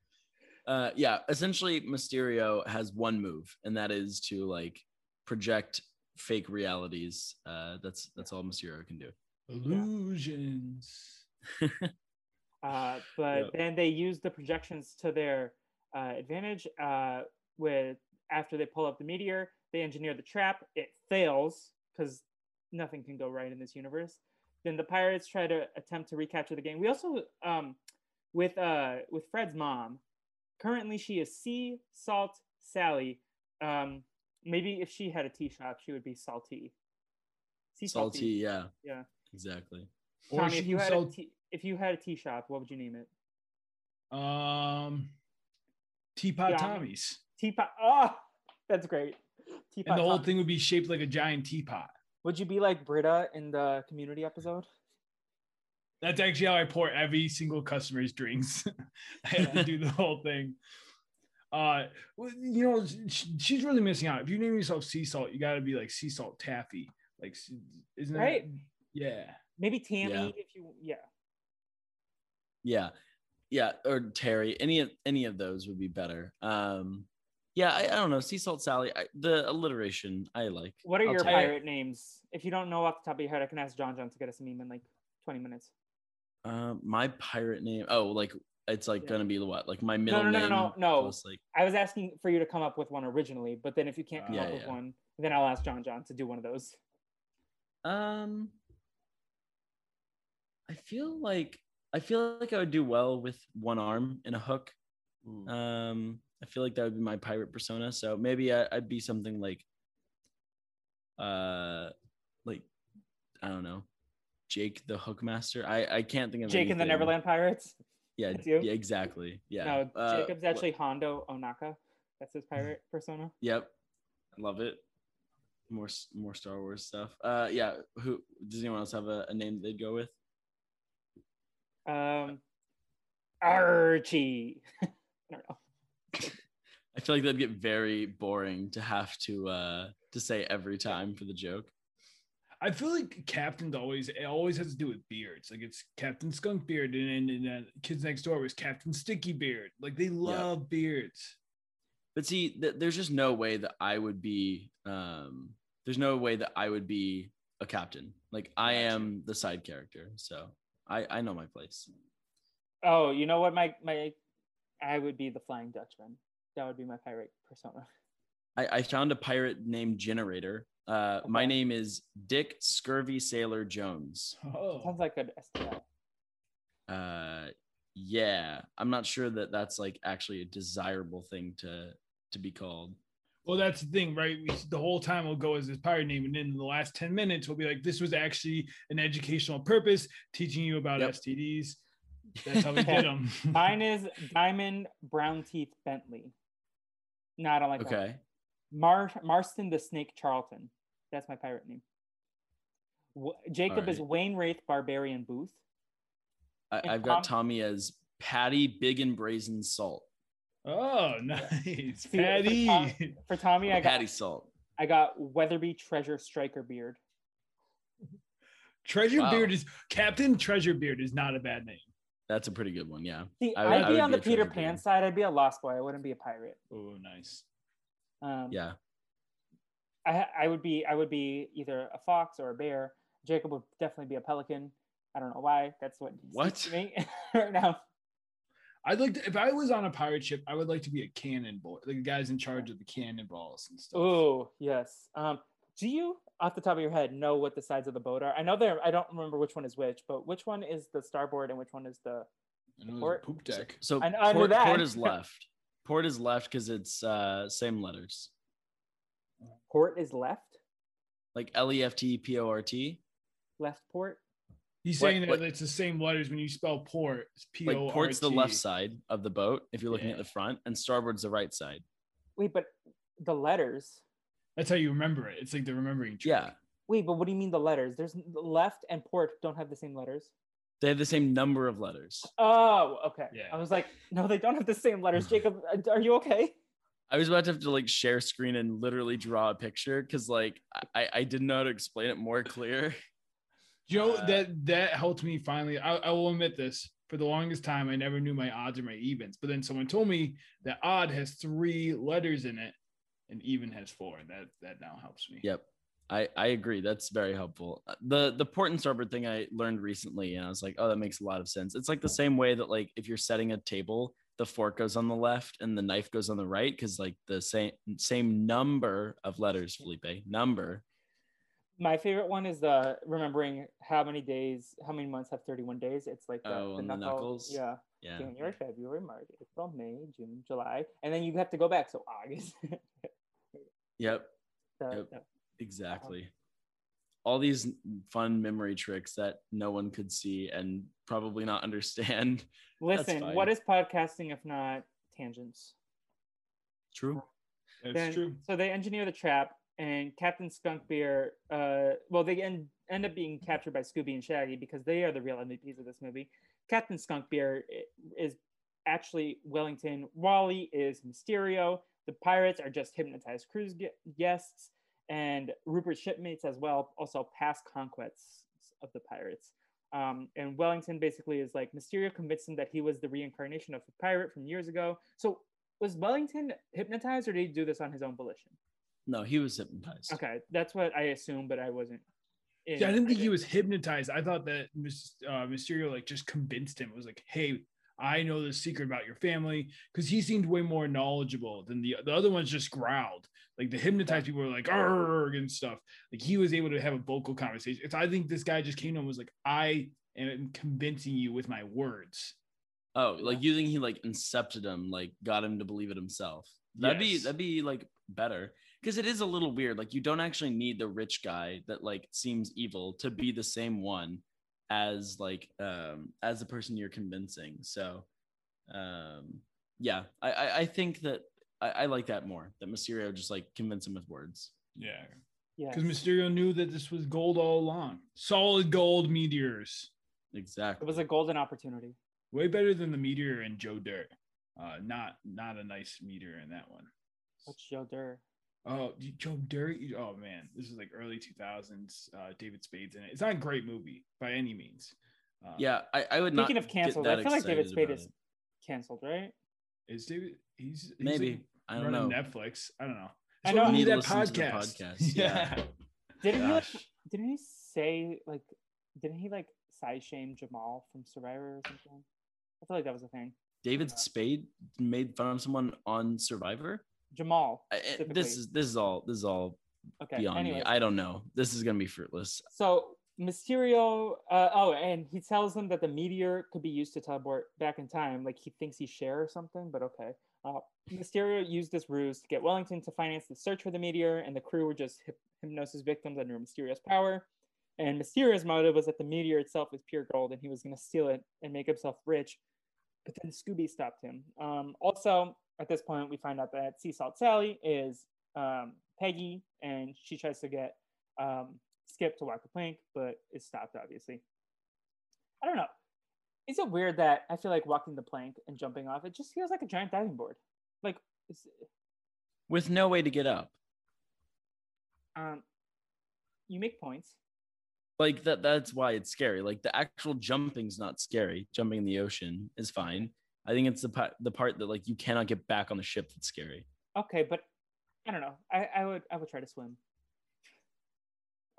uh yeah essentially mysterio has one move and that is to like project fake realities uh that's that's all mysterio can do Illusions. Uh, but Yep. then they use the projections to their uh, advantage. Uh, with after they pull up the meteor, they engineer the trap. It fails because nothing can go right in this universe. Then the pirates try to attempt to recapture the game. We also, um, with uh, with Fred's mom, currently she is Sea Salt Sally. Um, maybe if she had a tea shop, she would be Salty. Sea salty yeah Yeah. exactly Or Tommy, she if you had a sell- tea, if you had a tea shop, what would you name it? Um, Teapot Yeah. Tommies. Teapot. Oh, that's great. Teapot. And the whole thing would be shaped like a giant teapot. Would you be like Britta in the community episode? That's actually how I pour every single customer's drinks. I do the whole thing. Uh, you know, she's really missing out. If you name yourself Sea Salt, you got to be like Sea Salt Taffy. Like, isn't that? Right. Yeah. Maybe Tammy, Yeah. if you. Yeah. Yeah, yeah, or Terry. Any of any of those would be better. Um, yeah, I, I don't know. Sea Salt Sally. I, the alliteration I like. What are I'll your it. pirate names? If you don't know off the top of your head, I can ask John John to get us a meme in like 20 minutes. Uh, my pirate name. Oh, like it's like Yeah. gonna be the what? Like my No, middle no, no, name. no, no. plus, like I was asking for you to come up with one originally, but then if you can't come Uh, up Yeah, with yeah. one, then I'll ask John John to do one of those. um, I feel like I feel like I would do well with one arm and a hook. Um, I feel like that would be my pirate persona. So maybe I, I'd be something like, uh, like I don't know, Jake the Hookmaster. I I can't think of Jake and the. Neverland Pirates. Yeah, you? yeah, exactly. Yeah. No, Uh, Jacob's actually Hondo Ohnaka. That's his pirate persona. Yep, I love it. More more Star Wars stuff. Uh, yeah. Who does anyone else have a, a name they'd go with? Um, Archie. I don't know. I feel like that'd get very boring to have to uh to say every time for the joke. I feel like Captain's always it always has to do with beards. Like it's Captain Skunk Beard, and and, and uh, Kids Next Door was Captain Sticky Beard. Like they love beards. But see, th- there's just no way that I would be. Um, there's no way that I would be a captain. Like I Gotcha. am the side character, so I I know my place. Oh, you know what? My my, I would be the Flying Dutchman. That would be my pirate persona. I, I found a pirate named Generator. Uh, my name is Dick Scurvy Sailor Jones. Oh, Sounds like an STI. Uh, yeah, I'm not sure that that's like actually a desirable thing to to be called. Well, that's the thing, right? We, the whole time we'll go as this pirate name, and then in the last ten minutes we'll be like, "This was actually an educational purpose, teaching you about Yep. STDs." That's how we did them. Mine is Diamond Brown Teeth Bentley. No, I don't like that. Okay. Mar Marston the Snake Charlton. That's my pirate name. W- Jacob is Wayne Wraith Barbarian Booth. I- i've got Tom- Tommy as Patty Big and Brazen Salt. Oh, nice, See, for Patty. Tom- For Tommy, I got Patty Salt. I got Weatherby Treasure Striker Beard. Treasure Wow. Beard is Captain Treasure Beard is not a bad name. That's a pretty good one. Yeah. See, I would- I'd be on the a Peter Pan Beard. side. I'd be a lost boy. I wouldn't be a pirate. Oh, nice. Um, Yeah. I I would be I would be either a fox or a bear. Jacob would definitely be a pelican. I don't know why. That's what speaks What? me right now. I'd like to, if I was on a pirate ship, I would like to be a cannonball, like the guys in charge of the cannonballs and stuff. Oh yes. Um, do you, off the top of your head, know what the sides of the boat are? I know there. I don't remember which one is which, but which one is the starboard and which one is the? I know there's Or- poop deck. So I- I port, that. port is left. Port is left because it's uh, same letters. Port is left. Like L E F T P O R T. Left port. He's What- saying that what- it's the same letters when you spell port. It's P Like O R T. port's the left side of the boat if you're looking Yeah. at the front, and starboard's the right side. Wait, but the letters. That's how you remember it. It's like the remembering trick. Yeah. Wait, but what do you mean the letters? There's left and port don't have the same letters. They have the same number of letters. Oh, okay. Yeah. I was like, no, they don't have the same letters. Jacob, uh, are you okay? I was about to have to like share screen and literally draw a picture because like I, I didn't know how to explain it more clear. Know Uh, that that helped me finally. I, I will admit this. For the longest time, I never knew my odds or my evens. But then someone told me that odd has three letters in it, and even has four. That that now helps me. Yep. I, I agree. That's very helpful. Uh, The the port and starboard thing I learned recently, and I was like, oh, that makes a lot of sense. It's like the same way that like if you're setting a table, the fork goes on the left and the knife goes on the right, because like the same same number of letters, Felipe. Number. My favorite one is the remembering how many days, how many months have 31 days. It's like the, Oh, on the knuckles? Yeah. Yeah. January, February, March, April, May, June, July. And then you have to go back. So August. Yep. The- Yep. the- Exactly. All these fun memory tricks that no one could see and probably not understand. Listen, what is podcasting if not tangents? True. That's Then- true. So they engineer the trap, and Captain Skunkbeard, uh, well, they end, end up being captured by Scooby and Shaggy because they are the real MVPs of this movie. Captain Skunkbeard is actually Wellington. Wally is Mysterio. The pirates are just hypnotized cruise guests, and Rupert's shipmates as well, also past conquests of the pirates. Um, and Wellington basically is like Mysterio convinced him that he was the reincarnation of a pirate from years ago. So was Wellington hypnotized or did he do this on his own volition? No, he was hypnotized. Okay, that's what I assumed, but I wasn't. in- See, I didn't think he didn't- was hypnotized. I thought that Mys- uh, Mysterio like just convinced him. It was like, hey, I know the secret about your family because he seemed way more knowledgeable than the the other ones. Just growled. Like the hypnotized people were like arg and stuff. Like he was able to have a vocal conversation. It's, I think this guy just came to him was like, I am convincing you with my words. Oh, like you think he like incepted him, like got him to believe it himself. That'd be that'd be like better because it is a little weird. Like you don't actually need the rich guy that like seems evil to be the same one as like um as the person you're convincing. So um yeah, I I, I think that I, I like that more. That Mysterio just like convince him with words. Yeah, Yeah. because Mysterio knew that this was gold all along. Solid gold meteors. Exactly. It was a golden opportunity. Way better than the meteor in Joe Dirt. Uh, not not a nice meteor in that one. What's Joe Dirt? Oh, Joe Dirt. Oh man, this is like early 2000s. Uh, David Spade's in it. It's not a great movie by any means. Uh, Yeah, I, I would Speaking not of canceled, I feel like David Spade is it. canceled, right? Is David? He's, he's maybe like I don't know. Netflix. I don't know. I know- why we Need need that listen to the podcast. podcast, yeah. Didn't he? Like, didn't he say like? Didn't he like size shame Jamal from Survivor or something? I feel like that was a thing. David Spade made fun of someone on Survivor. Jamal. I, this is this is all this is all okay. beyond Anyways, me. I don't know. This is gonna be fruitless. So Mysterio, uh, oh, and he tells him that the meteor could be used to teleport back in time, like he thinks he's Cher or something. But okay, uh, Mysterio used this ruse to get Wellington to finance the search for the meteor, and the crew were just hyp- hypnosis victims under Mysterio's power. And Mysterio's motive was that the meteor itself was pure gold, and he was going to steal it and make himself rich. But then Scooby stopped him. Um, also, at this point, we find out that Sea Salt Sally is um, Peggy, and she tries to get um, Skip to walk the plank, but it's stopped, obviously. I don't know. Is it weird that I feel like walking the plank and jumping off, it just feels like a giant diving board? Like, it's, With no way to get up. um, you make points. Like that that's why it's scary. Like the actual jumping's not scary. Jumping in the ocean is fine. I think it's the part the part that like you cannot get back on the ship that's scary. Okay, but I don't know. I, I would I would try to swim.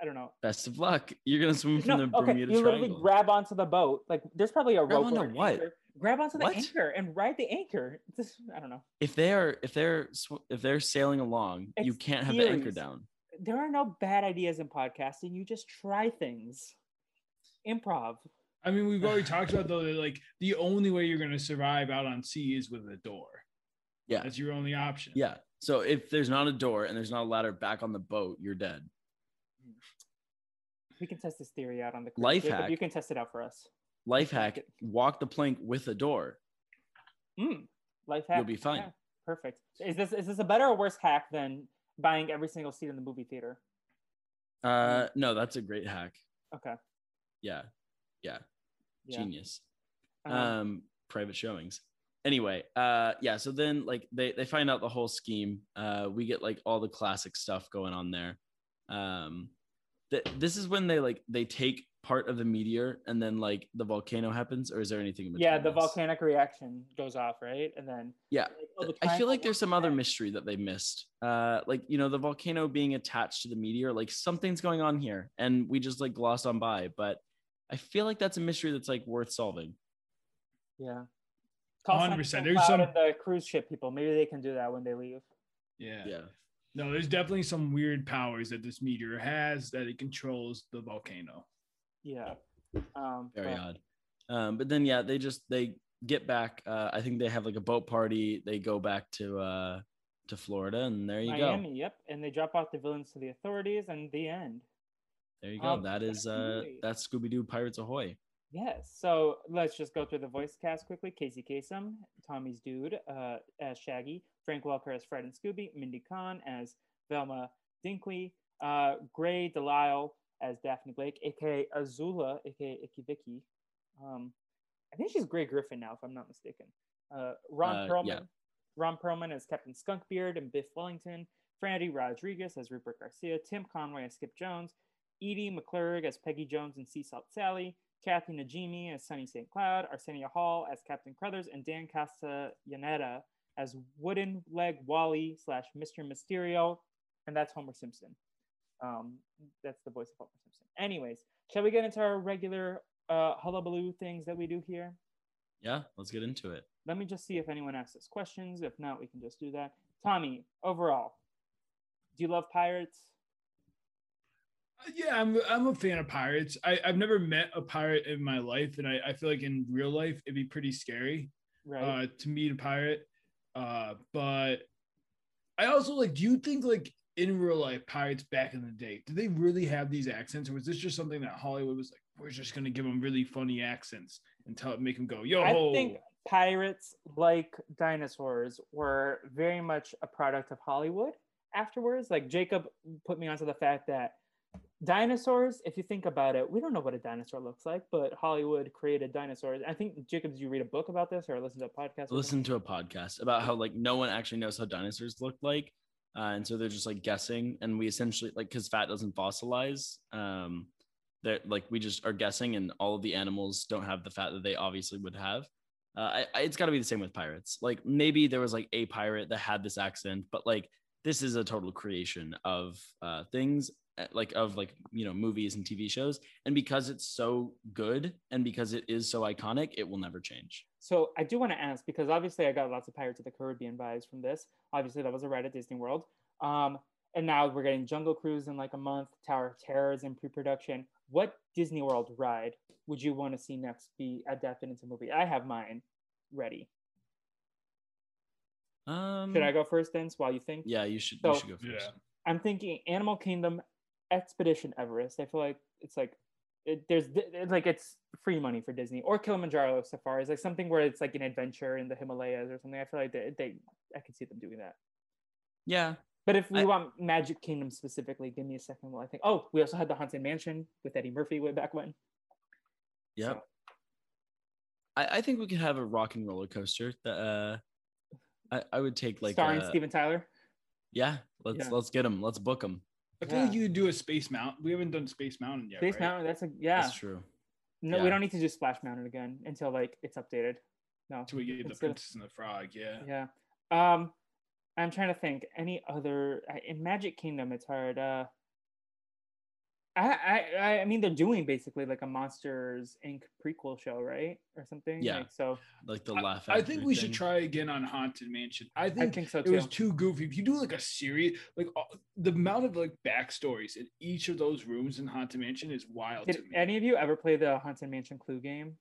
I don't know. Best of luck. You're gonna swim from No, the okay, Bermuda you literally grab onto the boat. Like, there's probably a Grab rope. onto what? anchor. Grab onto the What? anchor and ride the anchor. This, I don't know. if they're if they're sw- if they're sailing along, you can't have the anchor down. There are no bad ideas in podcasting. You just try things. Improv. I mean, we've already talked about though that like the only way you're gonna survive out on sea is with a door. Yeah. That's your only option. Yeah. So if there's not a door and there's not a ladder back on the boat, you're dead. We can test this theory out on the cruise. Life Jacob, hack. You can test it out for us. Life Hack hack: walk the plank with a door. Mm, life hack. You'll be fine. Yeah, perfect. Is this is this a better or worse hack than buying every single seat in the movie theater? Uh, no, that's a great hack. Okay. Yeah, yeah, Yeah. genius. Um, um private showings. Anyway uh yeah so then like they they find out the whole scheme. Uh we get like all the classic stuff going on there. Um th- this is when they like they take part of the meteor and then like the volcano happens or is there anything in yeah, the volcanic reaction goes off, right? And then yeah. like, oh, i feel like there's some other mystery that they missed. Uh like you know the volcano being attached to the meteor like something's going on here and we just like glossed on by but i feel like that's a mystery that's like worth solving Yeah. 100%. There's some- the cruise ship people. Maybe they can do that when they leave. Yeah. yeah No, there's definitely some weird powers that this meteor has that it controls the volcano. Yeah. Um, very but- odd um but then yeah they just they get back uh i think they have like a boat party they go back to uh to florida and there you Miami, go yep. And they drop off the villains to the authorities, and the end. There you go Um, that is uh that's scooby-doo pirates ahoy Yes. So let's just go through the voice cast quickly. Casey Kasem, Tommy's dude uh, as Shaggy, Frank Welker as Fred and Scooby, Mindy Cohn as Velma Dinkley, uh, Grey DeLisle as Daphne Blake, aka Azula, aka Icky Vicky. Um, I think she's Grey Griffin now, if I'm not mistaken. Uh, Ron Uh, Perlman. yeah. Ron Perlman as Captain Skunkbeard and Biff Wellington. Freddy Rodriguez as Rupert Garcia. Tim Conway as Skip Jones. Edie McClurg as Peggy Jones and Sea Salt Sally. Kathy Najimy as Sunny St. Cloud, Arsenio Hall as Captain Crothers, and Dan Castellaneta as Wooden Leg Wally slash Mr. Mysterio, and that's Homer Simpson. Um, that's the voice of Homer Simpson. Anyways, shall we get into our regular uh, hullabaloo things that we do here? yeah let's get into it Let me just see if anyone asks us questions. If not, we can just do that. Tommy, overall, do you love pirates? Yeah, I'm I'm a fan of pirates. I, I've never met a pirate in my life, and I, I feel like in real life it'd be pretty scary Right. uh, to meet a pirate. Uh, but I also like. Do you think like in real life pirates back in the day did they really have these accents, or was this just something that Hollywood was like, we're just gonna give them really funny accents and tell make them go, yo. I think pirates, like dinosaurs, were very much a product of Hollywood afterwards. Like Jacob put me onto the fact that dinosaurs, if you think about it, we don't know what a dinosaur looks like, but Hollywood created dinosaurs. I think Jacobs, you read a book about this or listen to a podcast? Listen to a podcast about how like no one actually knows how dinosaurs look like, uh, and so they're just like guessing, and we essentially like because fat doesn't fossilize. Um, that like we just are guessing, and all of the animals don't have the fat that they obviously would have. Uh, I, I, it's got to be the same with pirates. Like maybe there was like a pirate that had this accent, but like this is a total creation of uh, things like of like you know movies and TV shows, and because it's so good and because it is so iconic, it will never change. So I do want to ask because obviously I got lots of Pirates of the Caribbean vibes from this. Obviously that was a ride at Disney World. Um, and now we're getting Jungle Cruise in like a month. Tower of Terror is in pre-production. What Disney World ride would you want to see next be adapted into a movie? I have mine ready. Um, Should I go first then? While you think. Yeah, you should. So- you should go first. Yeah. I'm thinking Animal Kingdom, Expedition Everest. I feel like it's like it, there's it's like it's free money for Disney or Kilimanjaro safaris, like something where it's like an adventure in the Himalayas or something. I feel like they, they I could see them doing that. Yeah, But if we I- want Magic Kingdom specifically, give me a second while I think. Oh, we also had the Haunted Mansion with Eddie Murphy way back when. Yep. So, I, I think we could have a rock and roller coaster. That uh, I, I would take like starring uh, Steven Tyler. Yeah, let's Yeah. let's get him. Let's book them. I feel like you could do a Space Mountain. We haven't done Space Mountain yet. Space right? Mountain. That's a yeah. That's true. No, yeah. we don't need to do Splash Mountain again until like it's updated. No. Until we get the Instead of- Princess and the Frog. Yeah. Yeah. Um, I'm trying to think any other in Magic Kingdom. It's hard. Uh, I I I mean they're doing basically like a Monsters Inc. prequel show, right, or something. Yeah. Like, so Like the laugh. I, think Factory we should try again on Haunted Mansion. I I think, think so it was too goofy. If you do like a series, like all, the amount of like backstories in each of those rooms in Haunted Mansion is wild Did to me. any of you ever play the Haunted Mansion Clue game?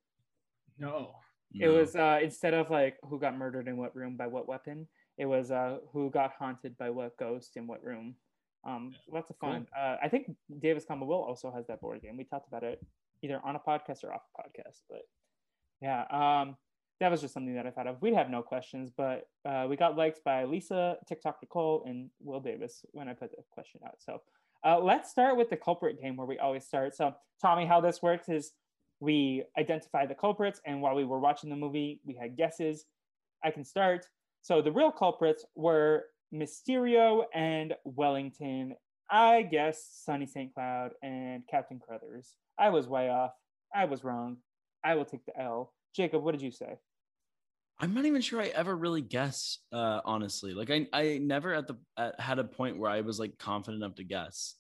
no. It No. was uh, instead of like who got murdered in what room by what weapon, it was uh, who got haunted by what ghost in what room. Um, lots of Cool. fun. Uh, I think Davis Will also has that board game. We talked about it either on a podcast or off a podcast, but yeah, um, that was just something that I thought of. We'd have no questions, but uh, we got likes by Lisa, TikTok Nicole, and Will Davis when I put the question out. So uh, let's start with the culprit game where we always start. So Tommy, how this works is we identify the culprits, and while we were watching the movie, we had guesses. I can start. So the real culprits were Mysterio and Wellington. I guess Sunny St. Cloud and Captain Crothers. I was way off. I was wrong. I will take the L. Jacob, what did you say? I'm not even sure I ever really guess. Uh, honestly, like I I never at the at, had a point where I was like confident enough to guess.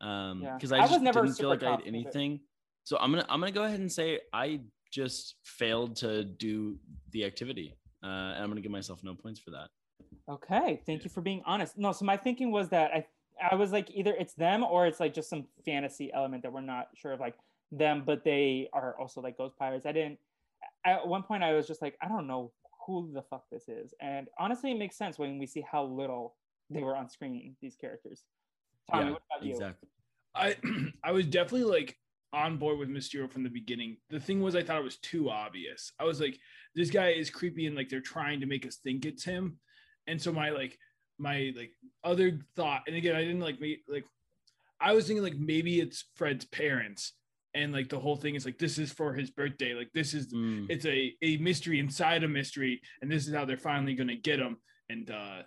Um, Yeah. because I I just never didn't feel like I had anything. So I'm gonna I'm gonna go ahead and say I just failed to do the activity, uh, and I'm gonna give myself no points for that. Okay, thank you for being honest. No, so my thinking was that I I was like either it's them or it's like just some fantasy element that we're not sure of like them, but they are also like ghost pirates. I didn't at one point I was just like, I don't know who the fuck this is. And honestly it makes sense when we see how little they were on screen, these characters. Tommy, yeah, what about you? exactly. I I was definitely like on board with Mysterio from the beginning. The thing was I thought it was too obvious. I was like, this guy is creepy and like they're trying to make us think it's him. And so my like my like other thought, and again, I didn't like me like I was thinking like maybe it's Fred's parents. And like the whole thing is like this is for his birthday. Like this is Mm, it's a, a mystery inside a mystery, and this is how they're finally gonna get him and uh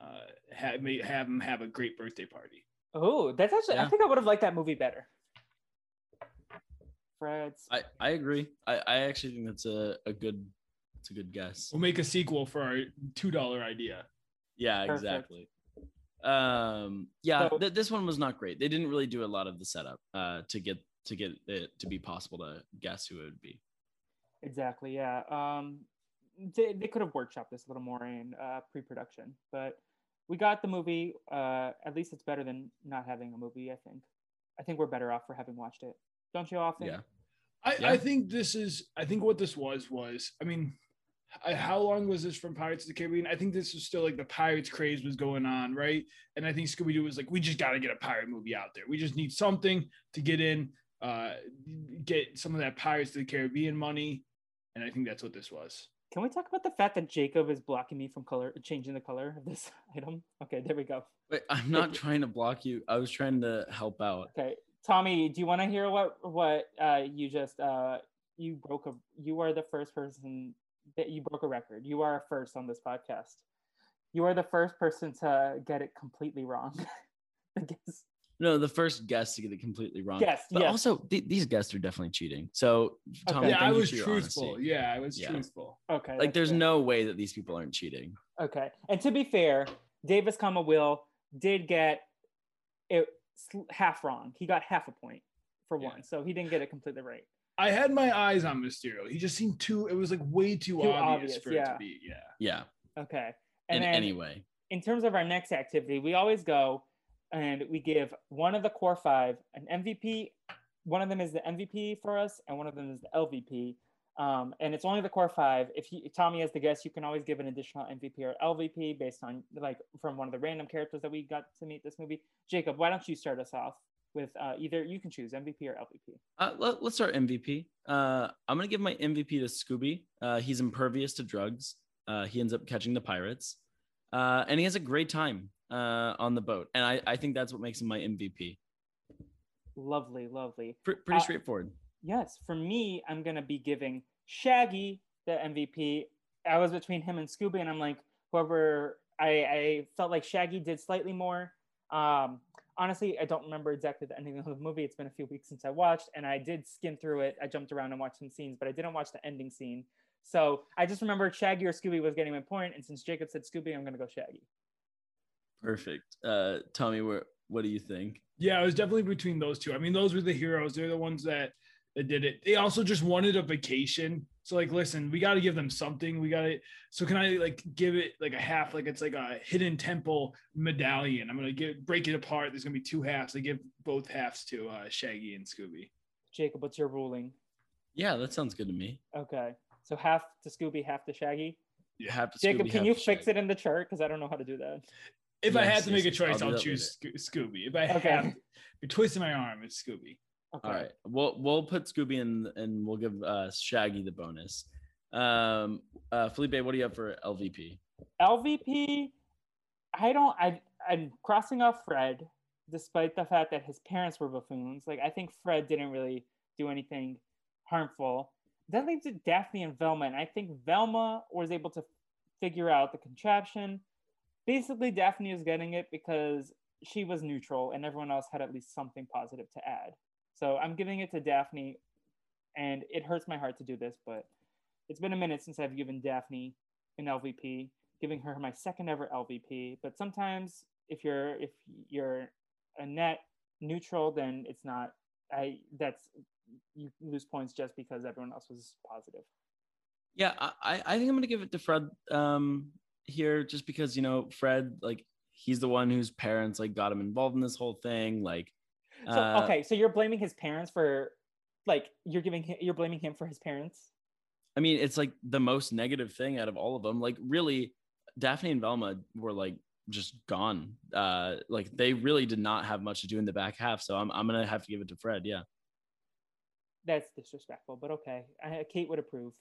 uh have me have him have a great birthday party. Oh, that's actually I think I would have liked that movie better. Fred's I I agree. I I actually think that's a a good it's a good guess. We'll make a sequel for our two dollar idea. Yeah, Perfect. exactly. Um, yeah, So- th- this one was not great. They didn't really do a lot of the setup uh, to get to get it to be possible to guess who it would be. Exactly. Yeah. Um, they, they could have workshopped this a little more in uh, pre-production, but we got the movie. Uh, at least it's better than not having a movie. I think. I think we're better off for having watched it. Don't you often? Yeah. I, Yeah. I think this is. I think what this was was. I mean, I, how long was this from Pirates of the Caribbean? I think this was still like the Pirates craze was going on, right? And I think Scooby Doo was like, we just got to get a pirate movie out there. We just need something to get in, uh, get some of that Pirates of the Caribbean money, and I think that's what this was. Can we talk about the fact that Jacob is blocking me from color, changing the color of this item? Okay, there we go. Wait, I'm not trying to block you. I was trying to help out. Okay, Tommy, do you want to hear what what uh, you just uh, you broke a you are the first person that you broke a record. You are first on this podcast. You are the first person to get it completely wrong. I guess. No, the first guest to get it completely wrong. Yes, But yes. also, th- these guests are definitely cheating. So, Tommy, Okay. yeah, I was truthful. honesty. Yeah, I was Yeah. truthful. Okay. Like, there's fair. no way that these people aren't cheating. Okay. And to be fair, Davis, comma Will did get it half wrong. He got half a point for Yeah. one, so he didn't get it completely right. I had my eyes on Mysterio. He just seemed too. It was like way too, Too obvious, obvious, for it to be. Yeah. Yeah. Okay. In And then any way. in terms of our next activity, we always go and we give one of the core five an MVP. One of them is the MVP for us, and one of them is the LVP. Um, and it's only the core five. If, you, Tommy has the guess, you can always give an additional MVP or LVP based on like from one of the random characters that we got to meet this movie. Jacob, why don't you start us off with uh, either you can choose MVP or LVP. Uh, let, us start MVP. Uh, I'm going to give my MVP to Scooby. Uh, he's impervious to drugs. Uh, he ends up catching the pirates. Uh, and he has a great time uh, on the boat. And I, I think that's what makes him my MVP. Lovely, lovely. Pre- pretty straightforward. Yes, for me, I'm gonna be giving Shaggy the MVP. I was between him and Scooby, and I'm like, whoever. I, I felt like Shaggy did slightly more. Um, honestly, I don't remember exactly the ending of the movie. It's been a few weeks since I watched, and I did skim through it. I jumped around and watched some scenes, but I didn't watch the ending scene. So I just remember Shaggy or Scooby was getting my point, and since Jacob said Scooby, I'm gonna go Shaggy. Perfect. Uh, Tommy, where, what do you think? Yeah, it was definitely between those two. I mean, those were the heroes. They're the ones that that did it. They also just wanted a vacation. So like, listen, we got to give them something. We got to. So can I like give it like a half? Like it's like a hidden temple medallion. I'm gonna give break it apart. There's gonna be two halves. I give both halves to uh, Shaggy and Scooby. Jacob, what's your ruling? Yeah, that sounds good to me. Okay, so half to Scooby, half to Shaggy. You have to Jacob, Scooby, can you fix Shaggy. it in the chart? Because I don't know how to do that. If I had to make a yes, I'll choice, I'll, choose Sco- Scooby. If I Okay. have to, be twisting my arm, it's Scooby. Okay. All right, we'll we'll put Scooby in, and we'll give uh, Shaggy the bonus. Um, uh, Felipe, what do you have for LVP? LVP, I don't. I I'm crossing off Fred, despite the fact that his parents were buffoons. Like I think Fred didn't really do anything harmful. That leaves it Daphne and Velma, and I think Velma was able to figure out the contraption. Basically, Daphne is getting it because she was neutral, and everyone else had at least something positive to add. So I'm giving it to Daphne, and it hurts my heart to do this, but it's been a minute since I've given Daphne an LVP, giving her my second ever LVP. But sometimes if you're if you're a net neutral, then it's not. I that's you lose points just because everyone else was positive. Yeah, I, I think I'm gonna give it to Fred um here just because you know Fred like he's the one whose parents like got him involved in this whole thing like So uh, okay, so you're blaming his parents for like you're giving him, you're blaming him for his parents. I mean it's like the most negative thing out of all of them like really Daphne and Velma were like just gone uh like they really did not have much to do in the back half so I'm I'm gonna have to give it to Fred yeah That's disrespectful, but okay. I, Kate would approve.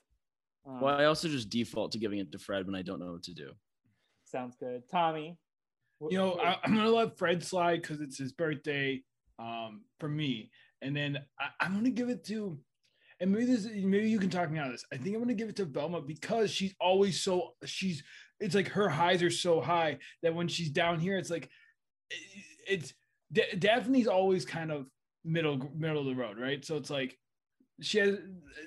Um, well I also just default to giving it to Fred when I don't know what to do Sounds good, Tommy. wh- You know, I, I'm gonna let Fred slide because it's his birthday um, for me, and then I, I'm gonna give it to, and maybe this, maybe you can talk me out of this. I think I'm gonna give it to Velma because she's always so she's. It's like her highs are so high that when she's down here, it's like it- it's Da- Daphne's always kind of middle middle of the road, right? So it's like she has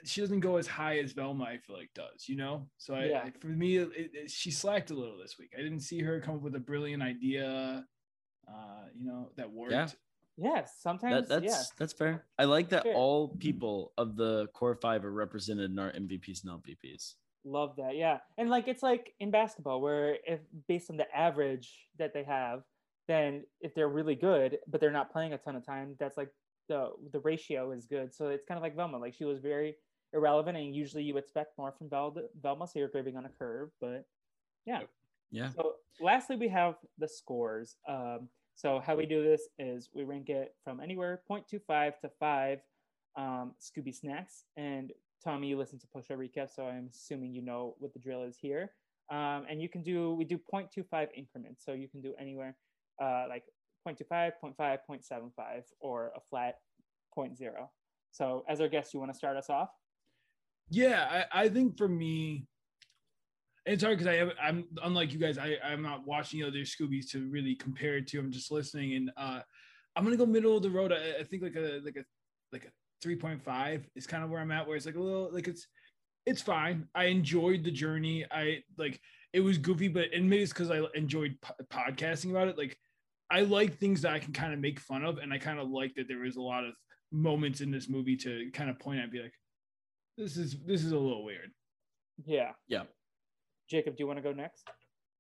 she doesn't go as high as Velma. I feel like does, you know. So I, Yeah. I for me, it, it, she slacked a little this week. I didn't see her come up with a brilliant idea, uh, you know, that worked. Yeah. Yes, sometimes that, that's yeah. that's fair I like that Fair. all people of the core five are represented in our MVPs and LVPs Love that. Yeah. And like it's like in basketball where if based on the average that they have, then if they're really good but they're not playing a ton of time, that's like the the ratio is good. So it's kind of like Velma. Like she was very irrelevant, and usually you expect more from Vel- Velma, so you're grading on a curve. But yeah. Yeah. So lastly, we have the scores. Um, so how we do this is we rank it from anywhere 0.25 to 5 um, Scooby snacks. And Tommy, you listen to Push Recap, so I'm assuming you know what the drill is here. Um, and you can do we do 0.25 increments, so you can do anywhere uh, like 0.25, 0.5, 0.75, or a flat 0.0. So as our guest, you want to start us off? Yeah, I, I think for me, it's hard because I have I'm unlike you guys. I I'm not watching other Scoobies to really compare it to. I'm just listening, and uh, I'm gonna go middle of the road. I, I think like a like a like a 3.5 is kind of where I'm at. Where it's like a little like it's it's fine. I enjoyed the journey. I like it was goofy, but and maybe it's because I enjoyed po- podcasting about it. Like I like things that I can kind of make fun of, and I kind of like that there was a lot of moments in this movie to kind of point at, and be like, this is this is a little weird. Yeah. Yeah. Jacob, do you want to go next?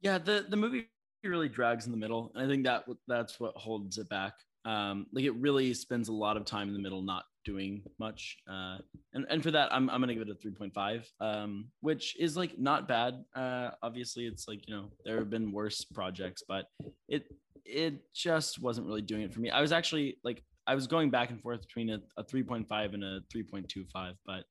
Yeah, the the movie really drags in the middle, and I think that that's what holds it back. Um, like it really spends a lot of time in the middle, not doing much. Uh, and and for that, I'm I'm gonna give it a 3.5, um, which is like not bad. Uh, obviously, it's like you know there have been worse projects, but it it just wasn't really doing it for me. I was actually like I was going back and forth between a, a 3.5 and a 3.25, but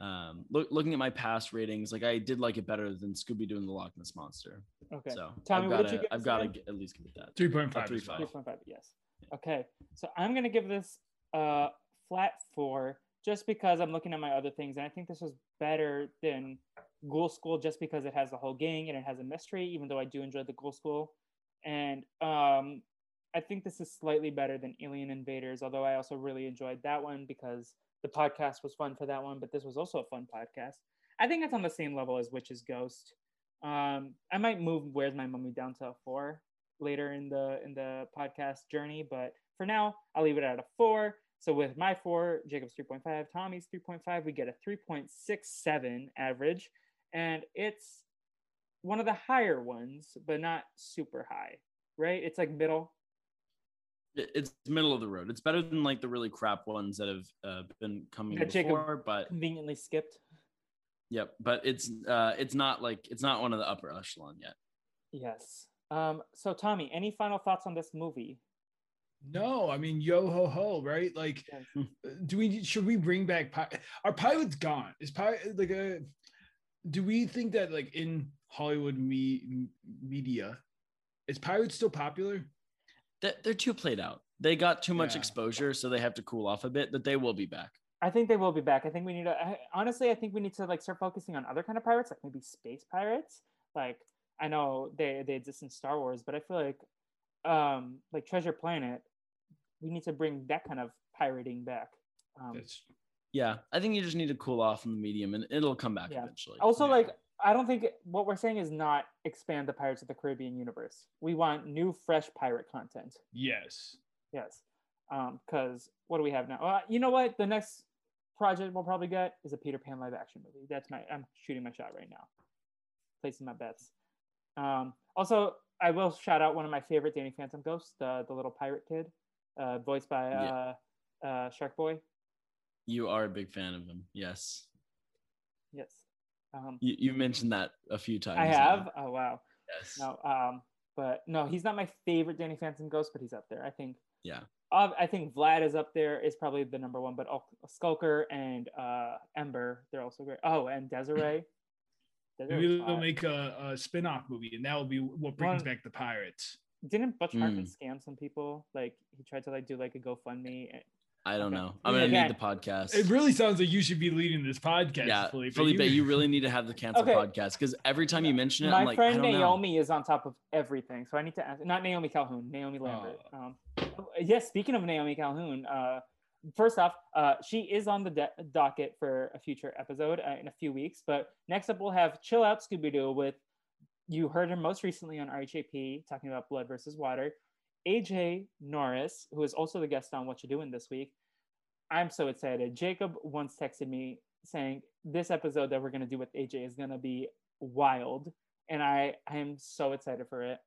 um look, looking at my past ratings like i did like it better than scooby-doo and the loch ness monster Okay. so Tommy, i've what got did you to give i've got to again? at least give it that 3.5. three is five. fine. 3.5, yes. Okay. So I'm going to give this a flat four just because I'm looking at my other things. And I think this was better than Ghoul School just because it has the whole gang and it has a mystery, even though I do enjoy the Ghoul School. And um, I think this is slightly better than Alien Invaders, although I also really enjoyed that one because the podcast was fun for that one, but this was also a fun podcast. I think it's on the same level as Witch's Ghost. Um, I might move Where's My Mummy down to a four later in the in the podcast journey, but for now, I'll leave it at a four. So with my four, Jacob's 3.5, Tommy's 3.5, we get a 3.67 average, and it's one of the higher ones, but not super high, right? It's like middle. It- it's middle of the road it's better than like the really crap ones that have uh, been coming That Jacob- before but Conveniently skipped. yep but it's uh it's not like it's not one of the upper echelon yet Yes. Um, so Tommy, any final thoughts on this movie? No, I mean yo ho ho, right? Like, Yes. uh, do we should we bring back pi- our pilot's gone? Is pilot like a? Do we think that like in Hollywood me- media, is pirates still popular? They're, they're too played out they got too much Yeah. exposure so they have to cool off a bit but they will be back I think they will be back. I think we need to I, honestly. I think we need to like start focusing on other kind of pirates, like maybe space pirates. Like I know they they exist in Star Wars, but I feel like um like Treasure Planet, we need to bring that kind of pirating back. Um, yeah i think you just need to cool off in the medium and it'll come back Yeah. eventually also, yeah. like I don't think what we're saying is not expand the Pirates of the Caribbean universe. We want new, fresh pirate content. yes. Yes. Um, because what do we have now? Uh, you know what? The next project we'll probably get is a Peter Pan live action movie. That's my I'm shooting my shot right now. Placing my bets. Um, also, I will shout out one of my favorite Danny Phantom ghosts, the the little pirate kid, uh, voiced by uh, Yeah. uh, Shark Boy. you are a big fan of him yes Yes. Um, you, you mentioned that a few times I now. have. Oh wow. yes No. Um, but no, he's not my favorite Danny Phantom ghost, but he's up there. I think. yeah Uh, I think Vlad is up there. Is probably the number one, but Ul- Skulker and uh, Ember, they're also great. Oh, and Desiree. Desiree Maybe they'll make a, a spin-off movie, and that will be what brings One- back the pirates. Didn't Butch Hartman Mm. scam some people? Like he tried to like do like a GoFundMe. And- i don't Okay. know i'm gonna yeah. need the podcast It really sounds like you should be leading this podcast, yeah Felipe. felipe, you, really need to have the cancel Okay. podcast because every time you mention it My i'm like friend I don't know. Naomi is on top of everything, so I need to ask. Not Naomi Calhoun, Naomi Lambert. Um, yes, speaking of Naomi Calhoun, uh, first off, uh, she is on the de- docket for a future episode uh, in a few weeks. But next up, we'll have Chill Out Scooby Doo with you heard her most recently on RHAP talking about Blood versus Water. AJ Norris, who is also the guest on What You Doing this week. I'm so excited. Jacob once texted me saying this episode that we're gonna do with AJ is gonna be wild, and I I am so excited for it.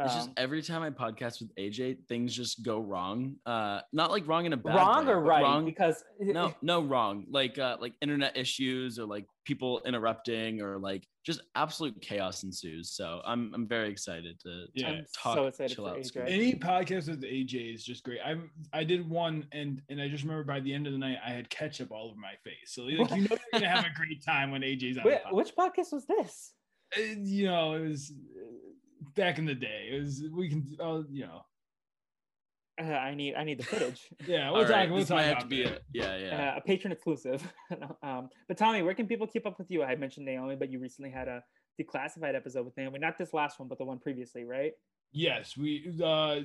It's just Um, every time I podcast with AJ, things just go wrong. Uh, not like wrong in a bad wrong way, or right? Wrong. Because No, no, wrong. Like uh, like internet issues or like people interrupting or like just absolute chaos ensues. So I'm I'm very excited to, to Yeah. I'm talk, so excited chill for out. AJ. Any podcast with AJ is just great. I I did one and and I just remember by the end of the night I had ketchup all over my face. So like you know you're gonna have a great time when AJ's on. Wait, the podcast. which podcast was this? Uh, you know, it was back in the day. It was we can uh, you know. Uh, I need I need the footage. Yeah, we'll right, talk. We'll this talk might have about to be a, yeah, yeah. uh, a patron exclusive. um, but Tommy, where can people keep up with you? I mentioned Naomi, but you recently had a declassified episode with Naomi. Not this last one, but the one previously, right? Yes, we uh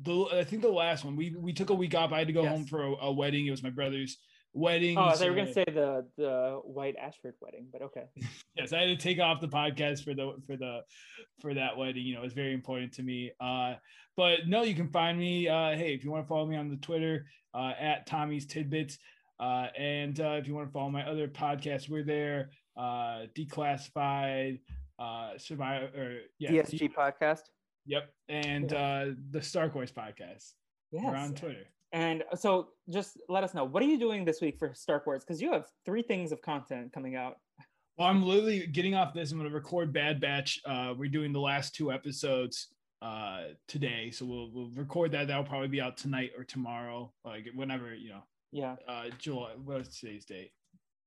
the I think the last one we we took a week off. I had to go Yes. home for a, a wedding. It was my brother's wedding. Oh, I thought were gonna say the the White Ashford wedding, but okay. yes, I had to take off the podcast for the for the for that wedding. You know, it's very important to me. Uh, but no, you can find me. Uh, hey, if you want to follow me on the Twitter uh, at Tommy's Tidbits, uh, and uh, if you want to follow my other podcasts, we're there. Uh, Declassified, uh, Survivor, or yeah, DSG podcast. Yep, and uh, the Star Wars podcast. Yes. We're on Twitter. And so, just let us know what are you doing this week for Star Wars? Because you have three things of content coming out. Well, I'm literally getting off this. I'm going to record Bad Batch. Uh, we're doing the last two episodes uh, today, so we'll we'll record that. That'll probably be out tonight or tomorrow, like whenever you know. Yeah. Uh, July. What's today's date?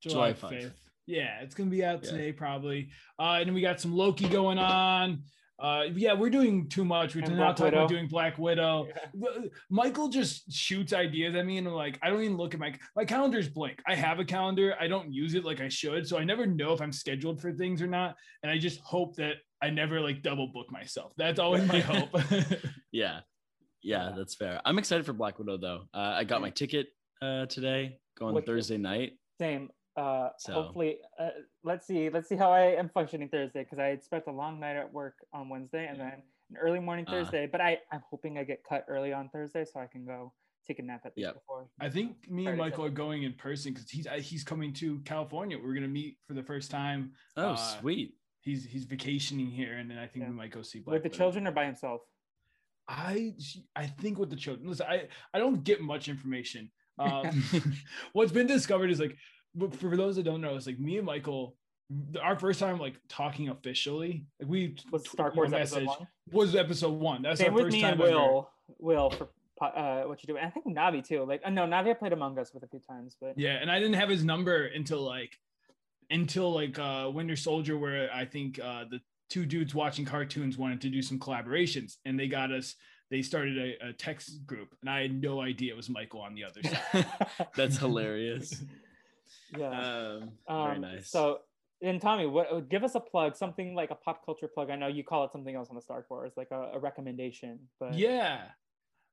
July 5th. Yeah, it's gonna be out Yeah. today probably. Uh, and we got some Loki going on. Uh, yeah, we're doing too much. We're And not Black talking about doing Black Widow. Yeah. Michael just shoots ideas at me, and I'm like, I don't even look at my my calendar's blank. I have a calendar, I don't use it like I should, so I never know if I'm scheduled for things or not. And I just hope that I never like double book myself. That's always my hope. Yeah. Yeah, Yeah. that's fair. I'm excited for Black Widow though. Uh, I got my ticket uh, today, going Wicked. Thursday night. Same. Uh, So- hopefully, uh, let's see. Let's see how I am functioning Thursday because I had spent a long night at work on Wednesday and then an early morning Uh. Thursday. but I I'm hoping I get cut early on Thursday so I can go take a nap at least Yep. before. I think me and Michael are going in person because he's he's coming to California. We're gonna meet for the first time. Oh, Uh, sweet. He's he's vacationing here, and then I think Yeah. we might go see Black With the Widow. children or by himself? I I think with the children. Listen, I I don't get much information. Um, what's been discovered is like, but for those that don't know, it's like me and Michael. Our first time like talking officially, like we Was tw- Star you know, Wars episode messaged- one? was episode one. That's Same our with first me time and ever. Will. Will for uh, what you do. And I think Navi too. Like, uh, no, Navi I played Among Us with a few times, but Yeah, and I didn't have his number until like until like uh Winter Soldier, where I think uh the two dudes watching cartoons wanted to do some collaborations, and they got us. They started a, a text group, and I had no idea it was Michael on the other side. That's hilarious. yeah. Um, very Um, nice. So, and Tommy, what? uh, Give us a plug, something like a pop culture plug. I know you call it something else on the Star Wars, like a, a recommendation. But yeah,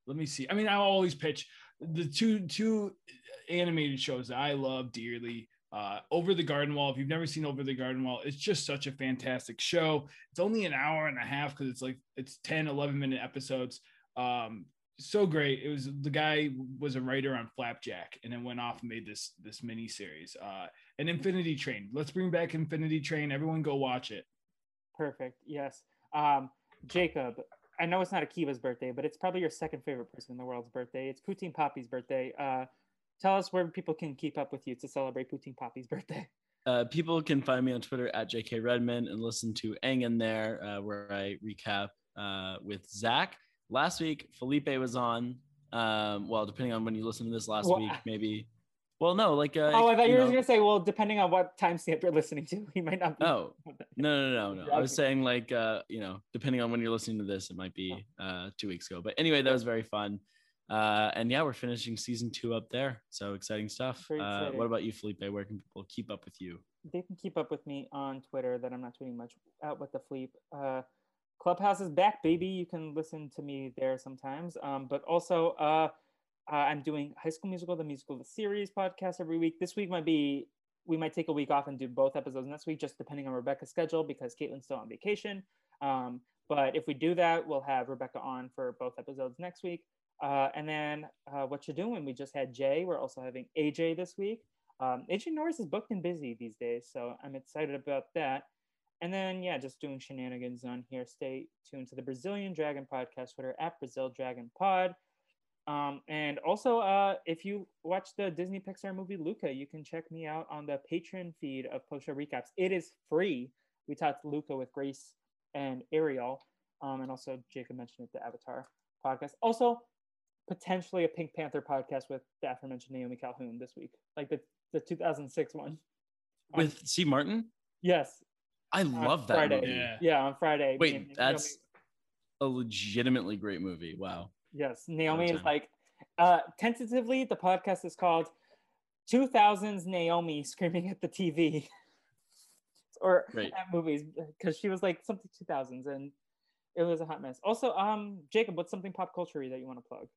let me see. I mean, I always pitch the two two animated shows that I love dearly. Uh, Over the Garden Wall. If you've never seen Over the Garden Wall, it's just such a fantastic show. It's only an hour and a half because it's like it's 10, 11 minute episodes. Um, so great. It was the guy was a writer on Flapjack and then went off and made this this mini series. Uh, and Infinity Train. Let's bring back Infinity Train. Everyone go watch it. perfect. Yes. Um, Jacob, I know it's not Akiva's birthday, but it's probably your second favorite person in the world's birthday. It's Poutine Poppy's birthday. Uh, tell us where people can keep up with you to celebrate Poutine Poppy's birthday. Uh, people can find me on Twitter at JK Redmond and listen to Aang In There, uh, where I recap uh, with Zach. Last week, Felipe was on. Um, well, depending on when you listen to this last Well, week, maybe. Well, no, like. Uh, oh, I thought you, were know- gonna say, well, depending on what timestamp you're listening to, he might not be. Oh, no, no, no, no. I was saying like, uh, you know, depending on when you're listening to this, it might be uh, two weeks ago. But anyway, that was very fun. Uh, and yeah, we're finishing season two up there. So exciting stuff. Uh, what about you, Felipe? Where can people keep up with you? they can keep up with me on Twitter that I'm not tweeting much out with the fleep. Uh, Clubhouse is back, baby. You can listen to me there sometimes. Um, but also, uh, uh, I'm doing High School Musical, the musical, the series podcast every week. This week might be, we might take a week off and do both episodes next week, just depending on Rebecca's schedule because Caitlin's still on vacation. Um, but if we do that, we'll have Rebecca on for both episodes next week. Uh, and then uh, what you're doing, we just had Jay. We're also having AJ this week. Um, AJ Norris is booked and busy these days, so I'm excited about that. And then, yeah, just doing shenanigans on here. Stay tuned to the Brazilian Dragon Podcast Twitter at Brazil Dragon Pod. Um, and also, uh, if you watch the Disney Pixar movie Luca, you can check me out on the Patreon feed of Post Show Recaps. It is free. We talked Luca with Grace and Ariel. Um, and also, Jacob mentioned it, the Avatar podcast. Also, potentially a Pink Panther podcast with the aforementioned Naomi Calhoun this week, like the, the 2006 one. On- With Steve Martin? yes, I love that Friday. movie. Yeah. Yeah, on Friday. Wait, Naomi- that's a legitimately great movie. Wow. Yes, Naomi is like, uh, tentatively, the podcast is called 2000s Naomi screaming at the TV or Right. at movies because she was like something 2000s and it was a hot mess. Also, um, Jacob, what's something pop culture that you want to plug?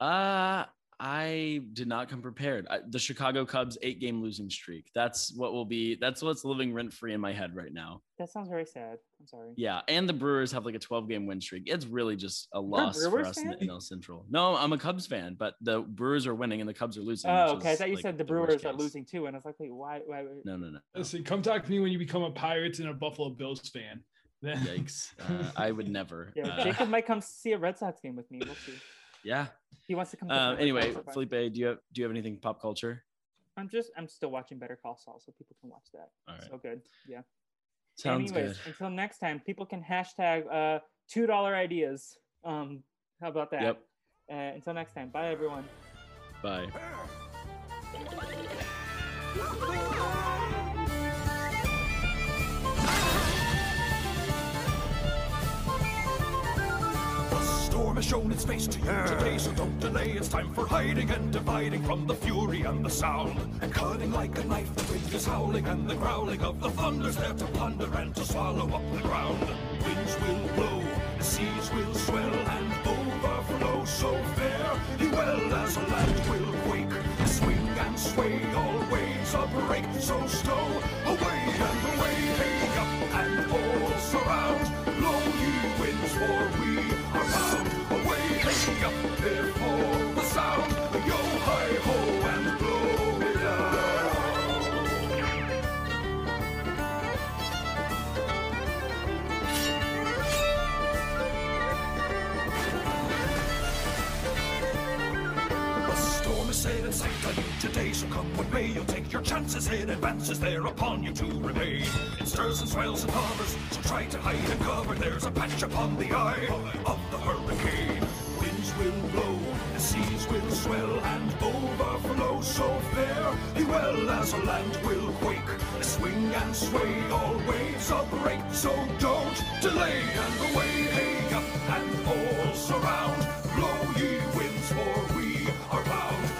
Uh I did not come prepared. I, the Chicago Cubs eight game losing streak. That's what will be. That's what's living rent free in my head right now. That sounds very sad. I'm sorry. Yeah, and the Brewers have like a 12 game win streak. It's really just a loss for Brewers us in the NL Central. No, I'm a Cubs fan, but the Brewers are winning and the Cubs are losing. Oh, okay. I is, thought you like, said the worst Brewers are losing too, and I was like, wait, why? why? why- No, no, no. no. Listen, come talk to me when you become a Pirates and a Buffalo Bills fan. Then Yikes! Uh, I would never. Yeah, Uh, Jacob might come see a Red Sox game with me. We'll see. Yeah. He wants to come. to Um, anyway, Sox. Felipe, do you have do you have anything pop culture? I'm just I'm still watching Better Call Saul, so people can watch that. All right. So good. Yeah. Sounds Anyways, good. until next time, people can hashtag uh two dollar ideas. Um, how about that? Yep. Uh, until next time, bye everyone. Bye. has shown its face to you today, so don't delay. It's time for hiding and dividing from the fury and the sound. And cutting like a knife, the wind is howling, and the growling of the thunder's there to plunder and to swallow up the ground. Winds will blow, the seas will swell, and overflow so fair. He well as a land will quake, swing and sway, all waves a break. So stow away and away, hey up and all surround. Blow ye winds, for come what may, you'll take your chances. It advances there upon you to remain. It stirs and swells and hovers, so try to hide and cover. There's a patch upon the eye of the hurricane. Winds will blow, the seas will swell and overflow so fair. He well as a land will quake, swing and sway, all waves a break. So don't delay and away, hey up and all surround. Blow ye winds, for we are bound.